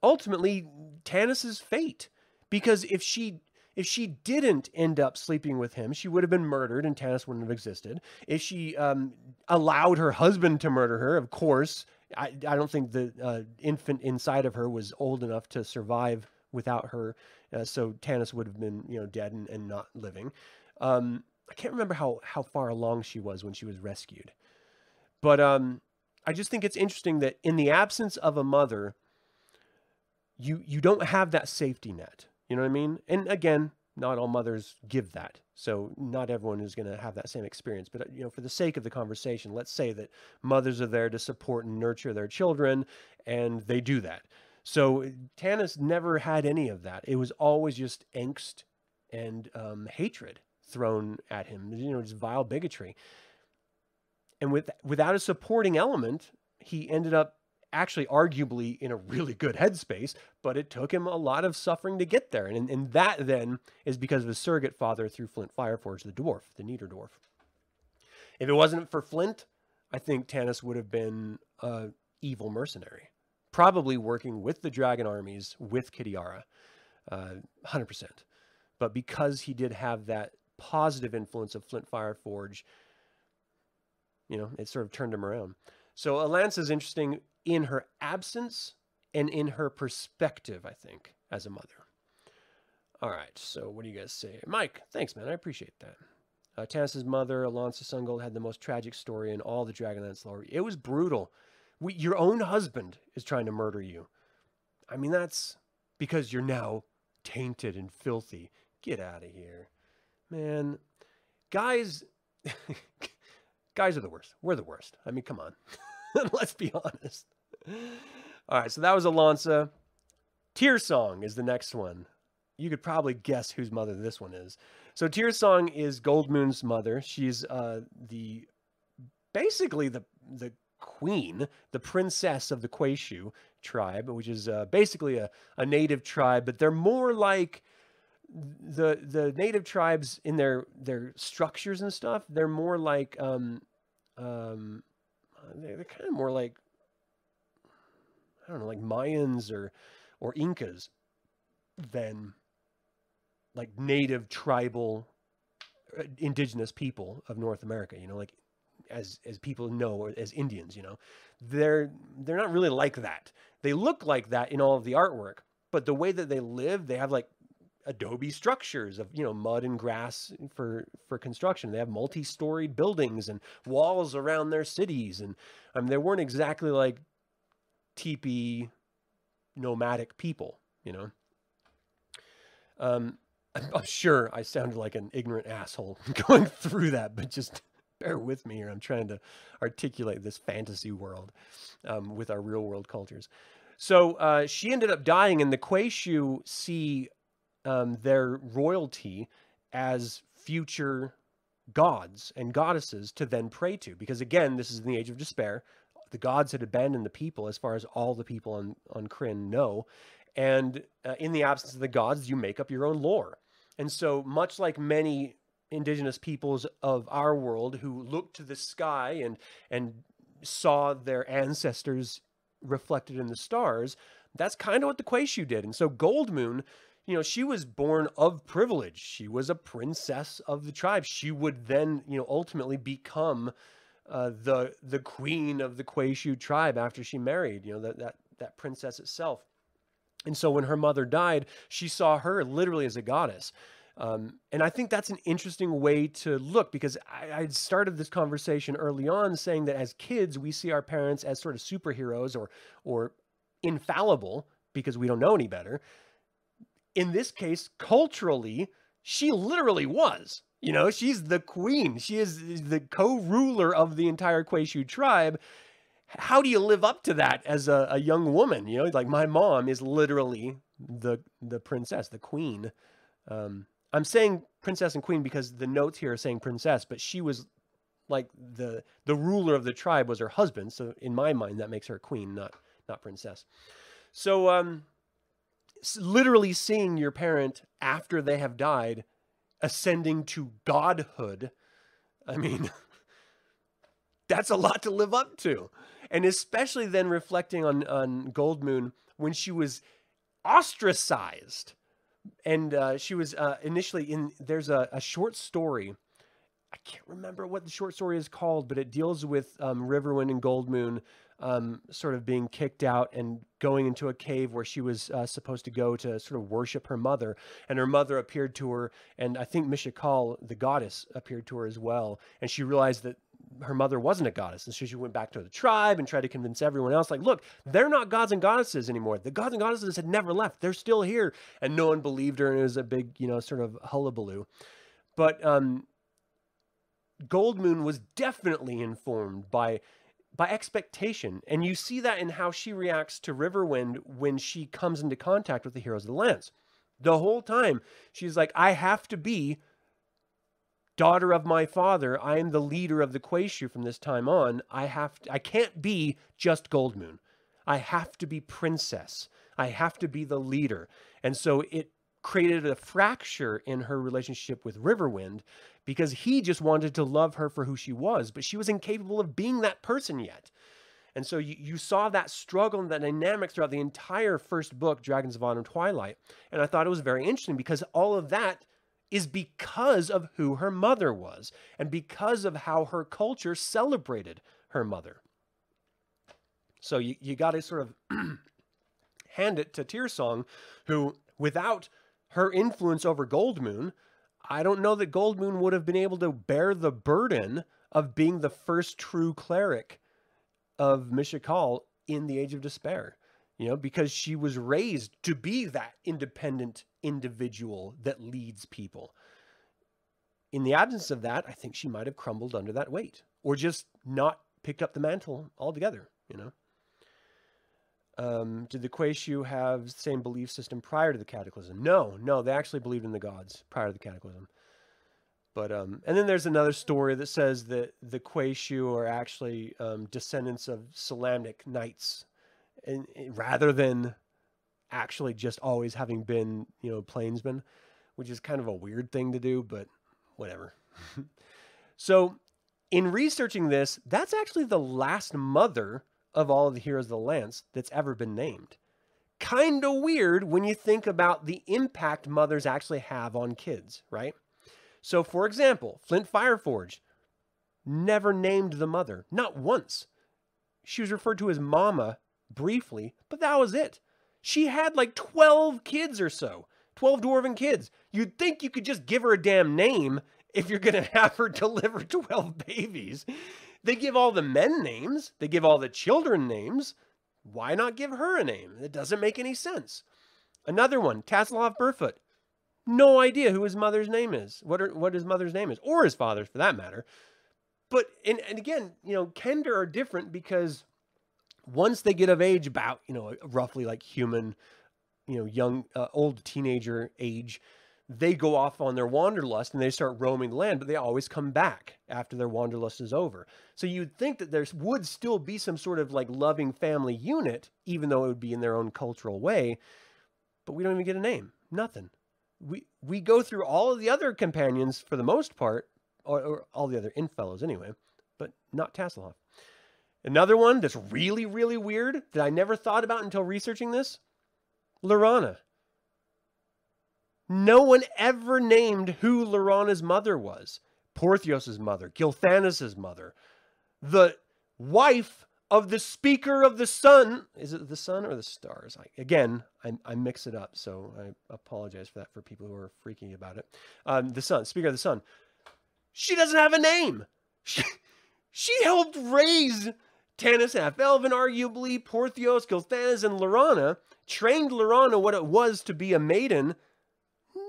ultimately Tanis's fate. Because if she if she didn't end up sleeping with him, she would have been murdered and Tanis wouldn't have existed. If she um, allowed her husband to murder her, of course, I, I don't think the uh, infant inside of her was old enough to survive without her. Uh, so Tanis would have been, you know, dead and, and not living. Um, I can't remember how, how far along she was when she was rescued. But um, I just think it's interesting that in the absence of a mother, you you don't have that safety net. You know what I mean? And again, not all mothers give that. So not everyone is going to have that same experience. But you know, for the sake of the conversation, let's say that mothers are there to support and nurture their children, and they do that. So Tanis never had any of that. It was always just angst and um, hatred thrown at him. You know, just vile bigotry. And with without a supporting element, he ended up actually arguably in a really good headspace, but it took him a lot of suffering to get there. And, and that then is because of his surrogate father through Flint Fireforge, the dwarf, the Neidar dwarf. If it wasn't for Flint, I think Tanis would have been a evil mercenary, probably working with the dragon armies with Kitiara, uh, 100%. But because he did have that positive influence of Flint Fireforge, you know, it sort of turned him around. So Alance is interesting in her absence and in her perspective, I think, as a mother. All right, so what do you guys say? Mike, thanks, man. I appreciate that. Uh, Tanis's mother, Alonsa Sungold, had the most tragic story in all the Dragonlance lore. It was brutal. We, your own husband is trying to murder you. I mean, that's because you're now tainted and filthy. Get out of here. Man, guys, guys are the worst. We're the worst. I mean, come on. Let's be honest. All right, so that was Alonsa. Tear Song is the next one. You could probably guess whose mother this one is. So Tear Song is Goldmoon's mother. She's uh, the basically the the queen, the princess of the Que-shu tribe, which is uh, basically a, a native tribe, but they're more like the the native tribes in their their structures and stuff. They're more like um, um, they're, they're kind of more like I don't know, like Mayans or or Incas than like native tribal uh, indigenous people of North America, you know, like as as people know as Indians, you know. They're they're not really like that. They look like that in all of the artwork, but the way that they live, they have like adobe structures of you know mud and grass for for construction. They have multi-storied buildings and walls around their cities and I mean they weren't exactly like teepee nomadic people you know? Um I'm sure I sounded like an ignorant asshole going through that but just bear with me here. I'm trying to articulate this fantasy world um, with our real world cultures. So uh, she ended up dying and the Que-shu see um, their royalty as future gods and goddesses to then pray to. Because again, this is in the age of despair. The gods had abandoned the people, as far as all the people on, on Krynn know. And uh, in the absence of the gods, you make up your own lore. And so, much like many indigenous peoples of our world who looked to the sky and and saw their ancestors reflected in the stars, that's kind of what the Que-shu did. And so Goldmoon you know, she was born of privilege. She was a princess of the tribe. She would then, you know, ultimately become uh, the the queen of the Que-shu tribe after she married. You know, that that that princess itself. And so when her mother died, she saw her literally as a goddess. Um, and I think that's an interesting way to look because I, I started this conversation early on saying that as kids, we see our parents as sort of superheroes or or infallible because we don't know any better in this case, culturally, she literally was. You know, she's the queen. She is the co-ruler of the entire Que-shu tribe. How do you live up to that as a, a young woman? You know, like my mom is literally the the princess, the queen. Um, I'm saying princess and queen because the notes here are saying princess, but she was like the the ruler of the tribe was her husband. So in my mind, that makes her queen, not not princess. So um, literally seeing your parent after they have died ascending to godhood. I mean, that's a lot to live up to. And especially then reflecting on, on Goldmoon when she was ostracized. And uh, she was uh, initially in, there's a, a, short story. I can't remember what the short story is called, but it deals with um, Riverwind and Goldmoon um, sort of being kicked out and going into a cave where she was uh, supposed to go to sort of worship her mother. And her mother appeared to her, and I think Mishakal, the goddess, appeared to her as well. And she realized that her mother wasn't a goddess. And so she went back to the tribe and tried to convince everyone else, like, look, they're not gods and goddesses anymore. The gods and goddesses had never left. They're still here. And no one believed her, and it was a big, you know, sort of hullabaloo. But um, Goldmoon was definitely informed by by expectation. And you see that in how she reacts to Riverwind when she comes into contact with the heroes of the lance. The whole time, she's like, I have to be daughter of my father. I am the leader of the Que-shu from this time on. I have to, I can't be just Goldmoon. I have to be princess. I have to be the leader. And so it created a fracture in her relationship with Riverwind because he just wanted to love her for who she was, but she was incapable of being that person yet. And so you, you saw that struggle and that dynamic throughout the entire first book, Dragons of Autumn Twilight. And I thought it was very interesting because all of that is because of who her mother was and because of how her culture celebrated her mother. So you, you got to sort of hand it to Tearsong, who, without her influence over Goldmoon, I don't know that Goldmoon would have been able to bear the burden of being the first true cleric of Mishakal in the Age of Despair. You know, because she was raised to be that independent individual that leads people in the absence of that, I think she might have crumbled under that weight or just not picked up the mantle altogether, you know? Um, did the Que-shu have the same belief system prior to the cataclysm? No, no, they actually believed in the gods prior to the cataclysm. But um, and then there's another story that says that the Que-shu are actually um, descendants of Solamnic knights, and, and rather than actually just always having been, you know, plainsmen, which is kind of a weird thing to do, but whatever. so, in researching this, that's actually the last mother of all of the heroes of the Lance that's ever been named. Kind of weird when you think about the impact mothers actually have on kids, right? So, for example, Flint Fireforge never named the mother, not once. She was referred to as Mama briefly, but that was it. She had like 12 kids or so, 12 dwarven kids. You'd think you could just give her a damn name if you're going to have her deliver 12 babies. They give all the men names, they give all the children names. Why not give her a name? It doesn't make any sense. Another one, Tasslehoff Burrfoot. No idea who his mother's name is, what, are, what his mother's name is, or his father's for that matter. But, and, and again, you know, Kender are different because once they get of age, about, you know, roughly like human, you know, young, uh, old teenager age, they go off on their wanderlust and they start roaming the land, but they always come back after their wanderlust is over. So you'd think that there would still be some sort of like loving family unit, even though it would be in their own cultural way. But we don't even get a name. Nothing. We we go through all of the other companions for the most part, or, or all the other Innfellows anyway, but not Tasslehoff. Another one that's really, really weird that I never thought about until researching this, Laurana. No one ever named who Laurana's mother was. Porthios's mother, Gilthanas' mother, the wife of the Speaker of the Sun. Is it the sun or the stars? I, again, I, I, mix it up, so I apologize for that for people who are freaking about it. Um, the Sun, Speaker of the Sun. She doesn't have a name. She, she helped raise Tanis half Elven, arguably, Porthios, Gilthanas, and Laurana, trained Laurana what it was to be a maiden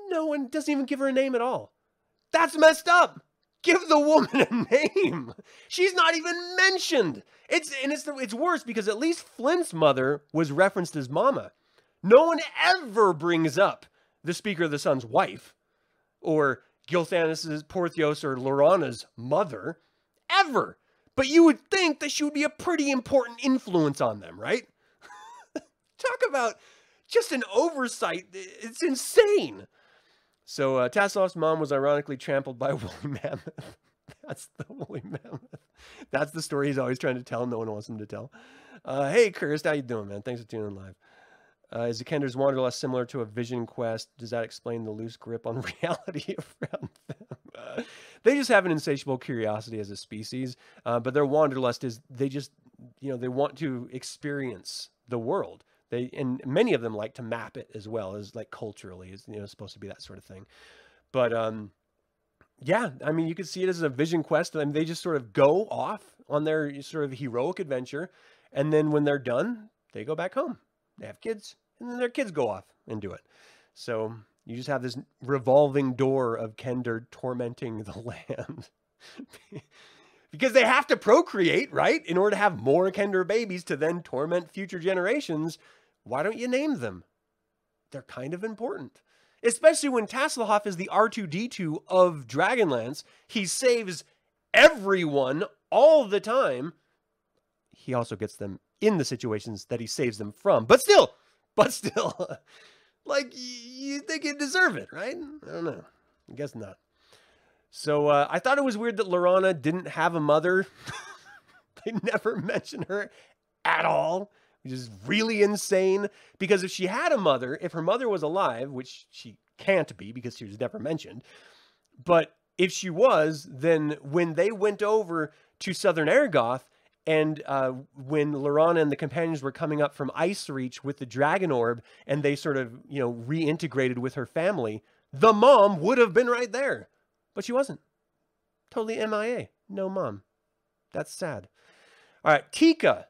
no one doesn't even give her a name at all. That's messed up. Give the woman a name. She's not even mentioned. It's and it's it's worse because at least Flint's mother was referenced as Mama. No one ever brings up the Speaker of the Sun's wife, or Gilthanas' Porthios or Laurana's mother, ever. But you would think that she would be a pretty important influence on them, right? Talk about just an oversight. It's insane. So uh, mom was ironically trampled by a woolly mammoth. That's the woolly mammoth. That's the story he's always trying to tell. No one wants him to tell. Uh, hey, Kirst, how you doing, man? Thanks for tuning in live. Uh, is the Kender's Wanderlust similar to a vision quest? Does that explain the loose grip on reality around them? Uh, they just have an insatiable curiosity as a species, uh, but their Wanderlust is they just, you know, they want to experience the world. They and many of them like to map it as well as like culturally is you know supposed to be that sort of thing. But um yeah, I mean you could see it as a vision quest. I mean, they just sort of go off on their sort of heroic adventure, and then when they're done, they go back home. They have kids, and then their kids go off and do it. So you just have this revolving door of Kender tormenting the land. because they have to procreate, right? In order to have more Kender babies to then torment future generations. Why don't you name them? They're kind of important. Especially when Tasslehoff is the R2D2 of Dragonlance. He saves everyone all the time. He also gets them in the situations that he saves them from. But still, but still, like you think you deserve it, right? I don't know. I guess not. So uh, I thought it was weird that Laurana didn't have a mother. they never mention her at all, which is really insane. Because if she had a mother, if her mother was alive, which she can't be because she was never mentioned, but if she was, then when they went over to Southern Ergoth, and uh, when Laurana and the companions were coming up from Ice Reach with the Dragon Orb, and they sort of, you know, reintegrated with her family, the mom would have been right there. But she wasn't. Totally MIA. No mom. That's sad. All right, Tika.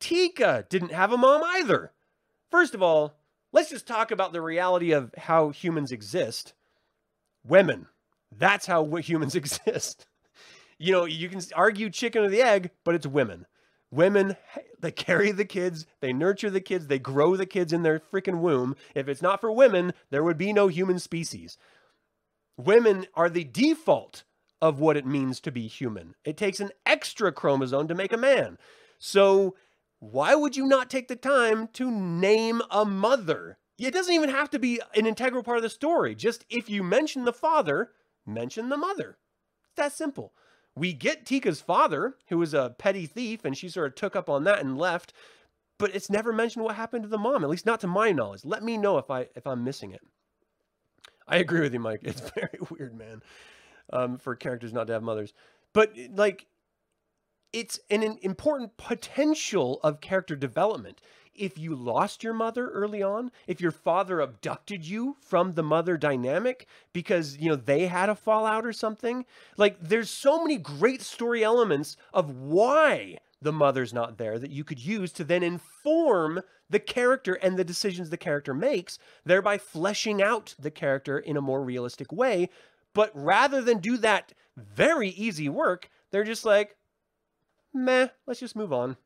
Tika didn't have a mom either. First of all, let's just talk about the reality of how humans exist. Women. That's how humans exist. you know, you can argue chicken or the egg, but it's women. Women, they carry the kids, they nurture the kids, they grow the kids in their freaking womb. If it's not for women, there would be no human species. Women are the default of what it means to be human. It takes an extra chromosome to make a man. So, why would you not take the time to name a mother? It doesn't even have to be an integral part of the story. Just if you mention the father, mention the mother. It's that simple. We get Tika's father, who was a petty thief, and she sort of took up on that and left. But it's never mentioned what happened to the mom, at least not to my knowledge. Let me know if I if I'm missing it. I agree with you, Mike. It's very weird, man, um, for characters not to have mothers. But like, it's an, an important potential of character development if you lost your mother early on, if your father abducted you from the mother dynamic because, you know, they had a fallout or something, like there's so many great story elements of why the mother's not there that you could use to then inform the character and the decisions the character makes, thereby fleshing out the character in a more realistic way. But rather than do that very easy work, they're just like, meh, let's just move on.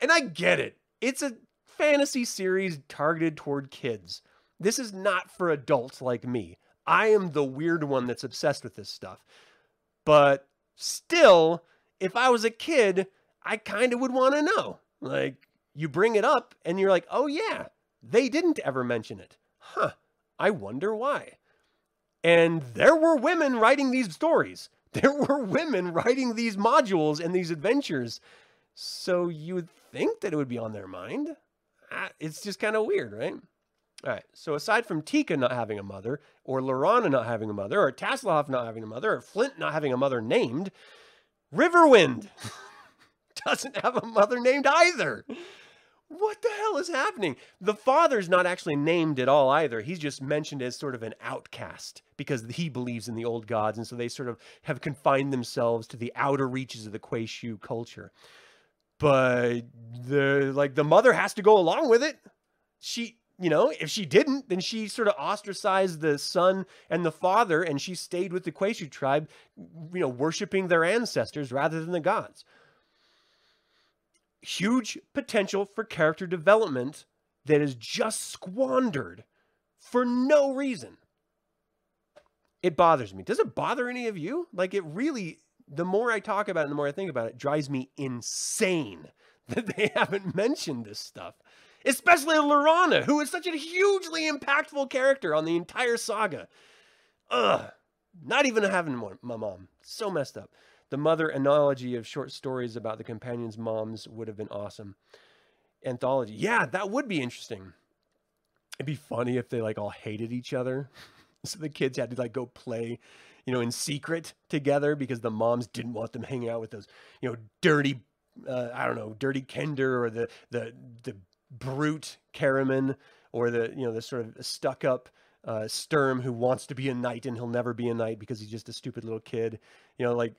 And I get it. It's a fantasy series targeted toward kids. This is not for adults like me. I am the weird one that's obsessed with this stuff. But still, if I was a kid, I kind of would want to know. Like, you bring it up and you're like, oh, yeah, they didn't ever mention it. Huh, I wonder why. And there were women writing these stories. There were women writing these modules and these adventures. So you would think that it would be on their mind. Ah, it's just kind of weird, right? All right. So aside from Tika not having a mother, or Laurana not having a mother, or Tasslehoff not having a mother, or Flint not having a mother named, Riverwind doesn't have a mother named either. What the hell is happening? The father's not actually named at all either. He's just mentioned as sort of an outcast because he believes in the old gods, and so they sort of have confined themselves to the outer reaches of the Que-shu culture but the like the mother has to go along with it. She, you know, if she didn't, then she sort of ostracized the son and the father, and she stayed with the Que-shu tribe, you know, worshiping their ancestors rather than the gods. Huge potential for character development that is just squandered for no reason. It bothers me. Does it bother any of you? Like it really the more I talk about it, the more I think about it, drives me insane that they haven't mentioned this stuff. Especially Laurana, who is such a hugely impactful character on the entire saga. Ugh. Not even having my mom. So messed up. The mother analogy of short stories about the companions' moms would have been awesome. Anthology. Yeah, that would be interesting. It'd be funny if they like all hated each other. so the kids had to like go play you know, in secret together because the moms didn't want them hanging out with those, you know, dirty, uh, I don't know, dirty Kender or the the the brute Caramon or the you know the sort of stuck up uh, Sturm who wants to be a knight and he'll never be a knight because he's just a stupid little kid. You know, like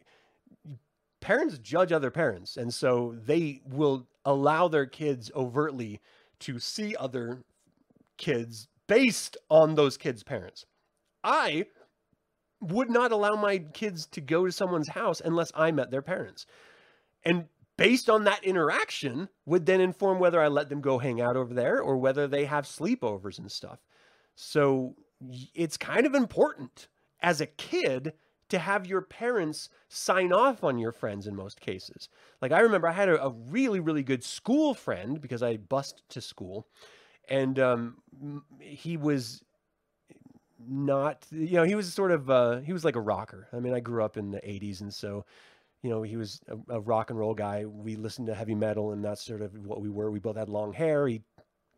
parents judge other parents, and so they will allow their kids overtly to see other kids based on those kids' parents. I would not allow my kids to go to someone's house unless I met their parents. And based on that interaction would then inform whether I let them go hang out over there or whether they have sleepovers and stuff. So it's kind of important as a kid to have your parents sign off on your friends in most cases. Like I remember I had a, a really, really good school friend because I bussed to school and um, he was not you know he was sort of uh he was like a rocker. I mean i grew up in the 80s and so you know he was a, a, rock and roll guy. We listened to heavy metal and that's sort of what we were. We both had long hair. He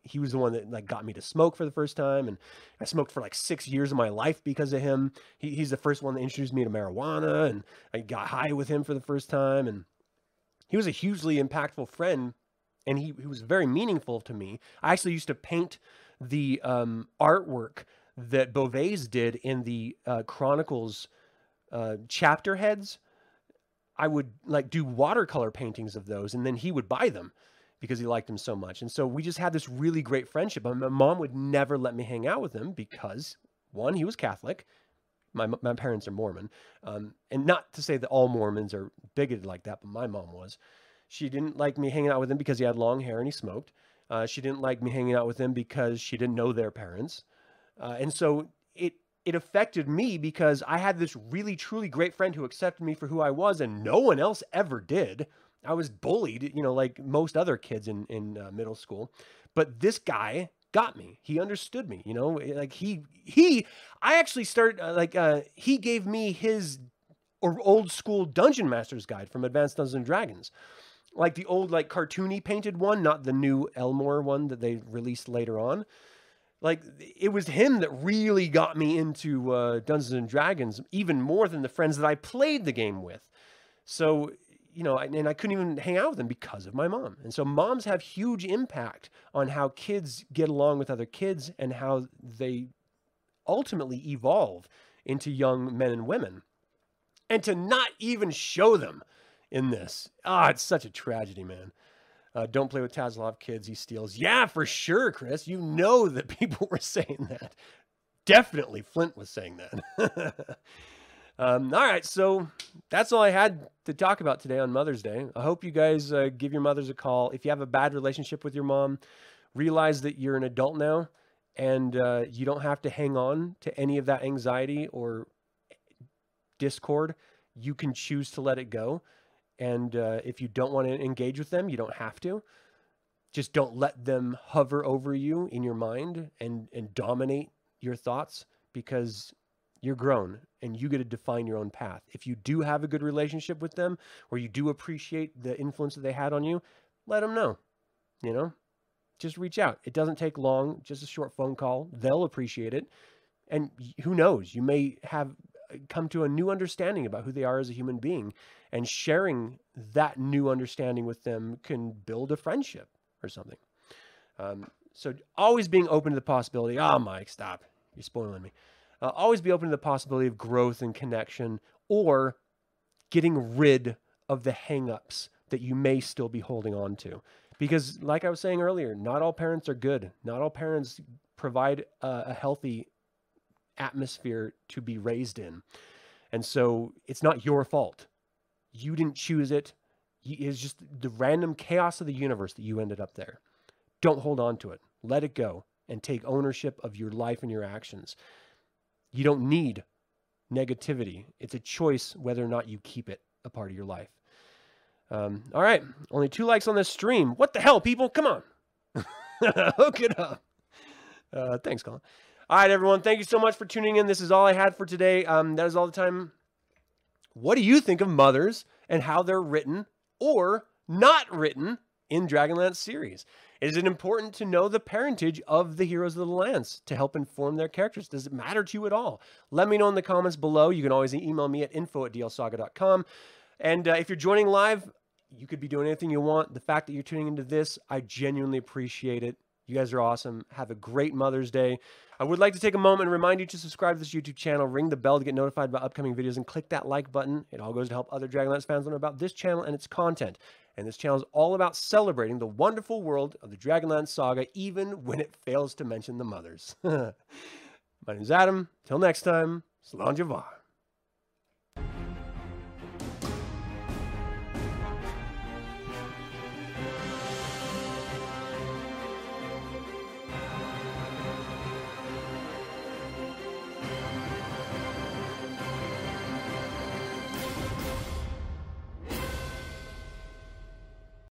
he was the one that like got me to smoke for the first time and i smoked for like six years of my life because of him. He, he's the first one that introduced me to marijuana and i got high with him for the first time and he was a hugely impactful friend and he, he was very meaningful to me. I actually used to paint the um, artwork that Beauvais did in the uh, Chronicles uh, chapter heads. I would like do watercolor paintings of those, and then he would buy them because he liked him so much. And so we just had this really great friendship. My mom would never let me hang out with him because One, he was Catholic. My, my parents are Mormon. Um, and not to say that all Mormons are bigoted like that, but my mom was. She didn't like me hanging out with him because he had long hair and he smoked. Uh, she didn't like me hanging out with him because she didn't know their parents. Uh, and so it it affected me because I had this really truly great friend who accepted me for who I was, and no one else ever did. I was bullied, you know, like most other kids in in uh, middle school, but this guy got me. He understood me, you know, like he he. I actually started uh, like uh, he gave me his or old school dungeon master's guide from Advanced Dungeons and Dragons like the old like cartoony painted one, not the new Elmore one that they released later on. Like it was him that really got me into uh, Dungeons and Dragons even more than the friends that I played the game with. So you know, and I couldn't even hang out with them because of my mom. And so moms have huge impact on how kids get along with other kids and how they ultimately evolve into young men and women. And to not even show them in this. Ah, it's such a tragedy, man. Uh, don't play with Tasslehoff kids. He steals. Yeah, for sure, Chris. You know that people were saying that. Definitely, Flint was saying that. um, all right, so that's all I had to talk about today on Mother's Day. I hope you guys uh, give your mothers a call. If you have a bad relationship with your mom, realize that you're an adult now and uh, you don't have to hang on to any of that anxiety or discord. You can choose to let it go. And uh, if you don't want to engage with them, you don't have to. Just don't let them hover over you in your mind and, and dominate your thoughts because you're grown and you get to define your own path. If you do have a good relationship with them or you do appreciate the influence that they had on you, let them know. You know, just reach out. It doesn't take long, just a short phone call. They'll appreciate it. And who knows, you may have come to a new understanding about who they are as a human being and sharing that new understanding with them can build a friendship or something um, so always being open to the possibility oh mike stop you're spoiling me uh, always be open to the possibility of growth and connection or getting rid of the hangups that you may still be holding on to because like i was saying earlier not all parents are good not all parents provide a, a healthy atmosphere to be raised in. And so it's not your fault. You didn't choose it. It's just the random chaos of the universe that you ended up there. Don't hold on to it. Let it go and take ownership of your life and your actions. You don't need negativity. It's a choice whether or not you keep it a part of your life. Um, all right. Only two likes on this stream. What the hell, people? Come on. Hook it up. Uh, thanks, Colin. All right, everyone. Thank you so much for tuning in. This is all I had for today. Um, that is all the time. What do you think of mothers and how they're written or not written in Dragonlance series? Is it important to know the parentage of the heroes of the Lance to help inform their characters? Does it matter to you at all? Let me know in the comments below. You can always email me at info at dlsaga.com. And uh, if you're joining live, you could be doing anything you want. The fact that you're tuning into this, I genuinely appreciate it. You guys are awesome. Have a great Mother's Day. I would like to take a moment and remind you to subscribe to this YouTube channel, ring the bell to get notified about upcoming videos, and click that like button. It all goes to help other Dragonlance fans learn about this channel and its content. And this channel is all about celebrating the wonderful world of the Dragonlance saga, even when it fails to mention the mothers. My name is Adam. Till next time, Salon Javar.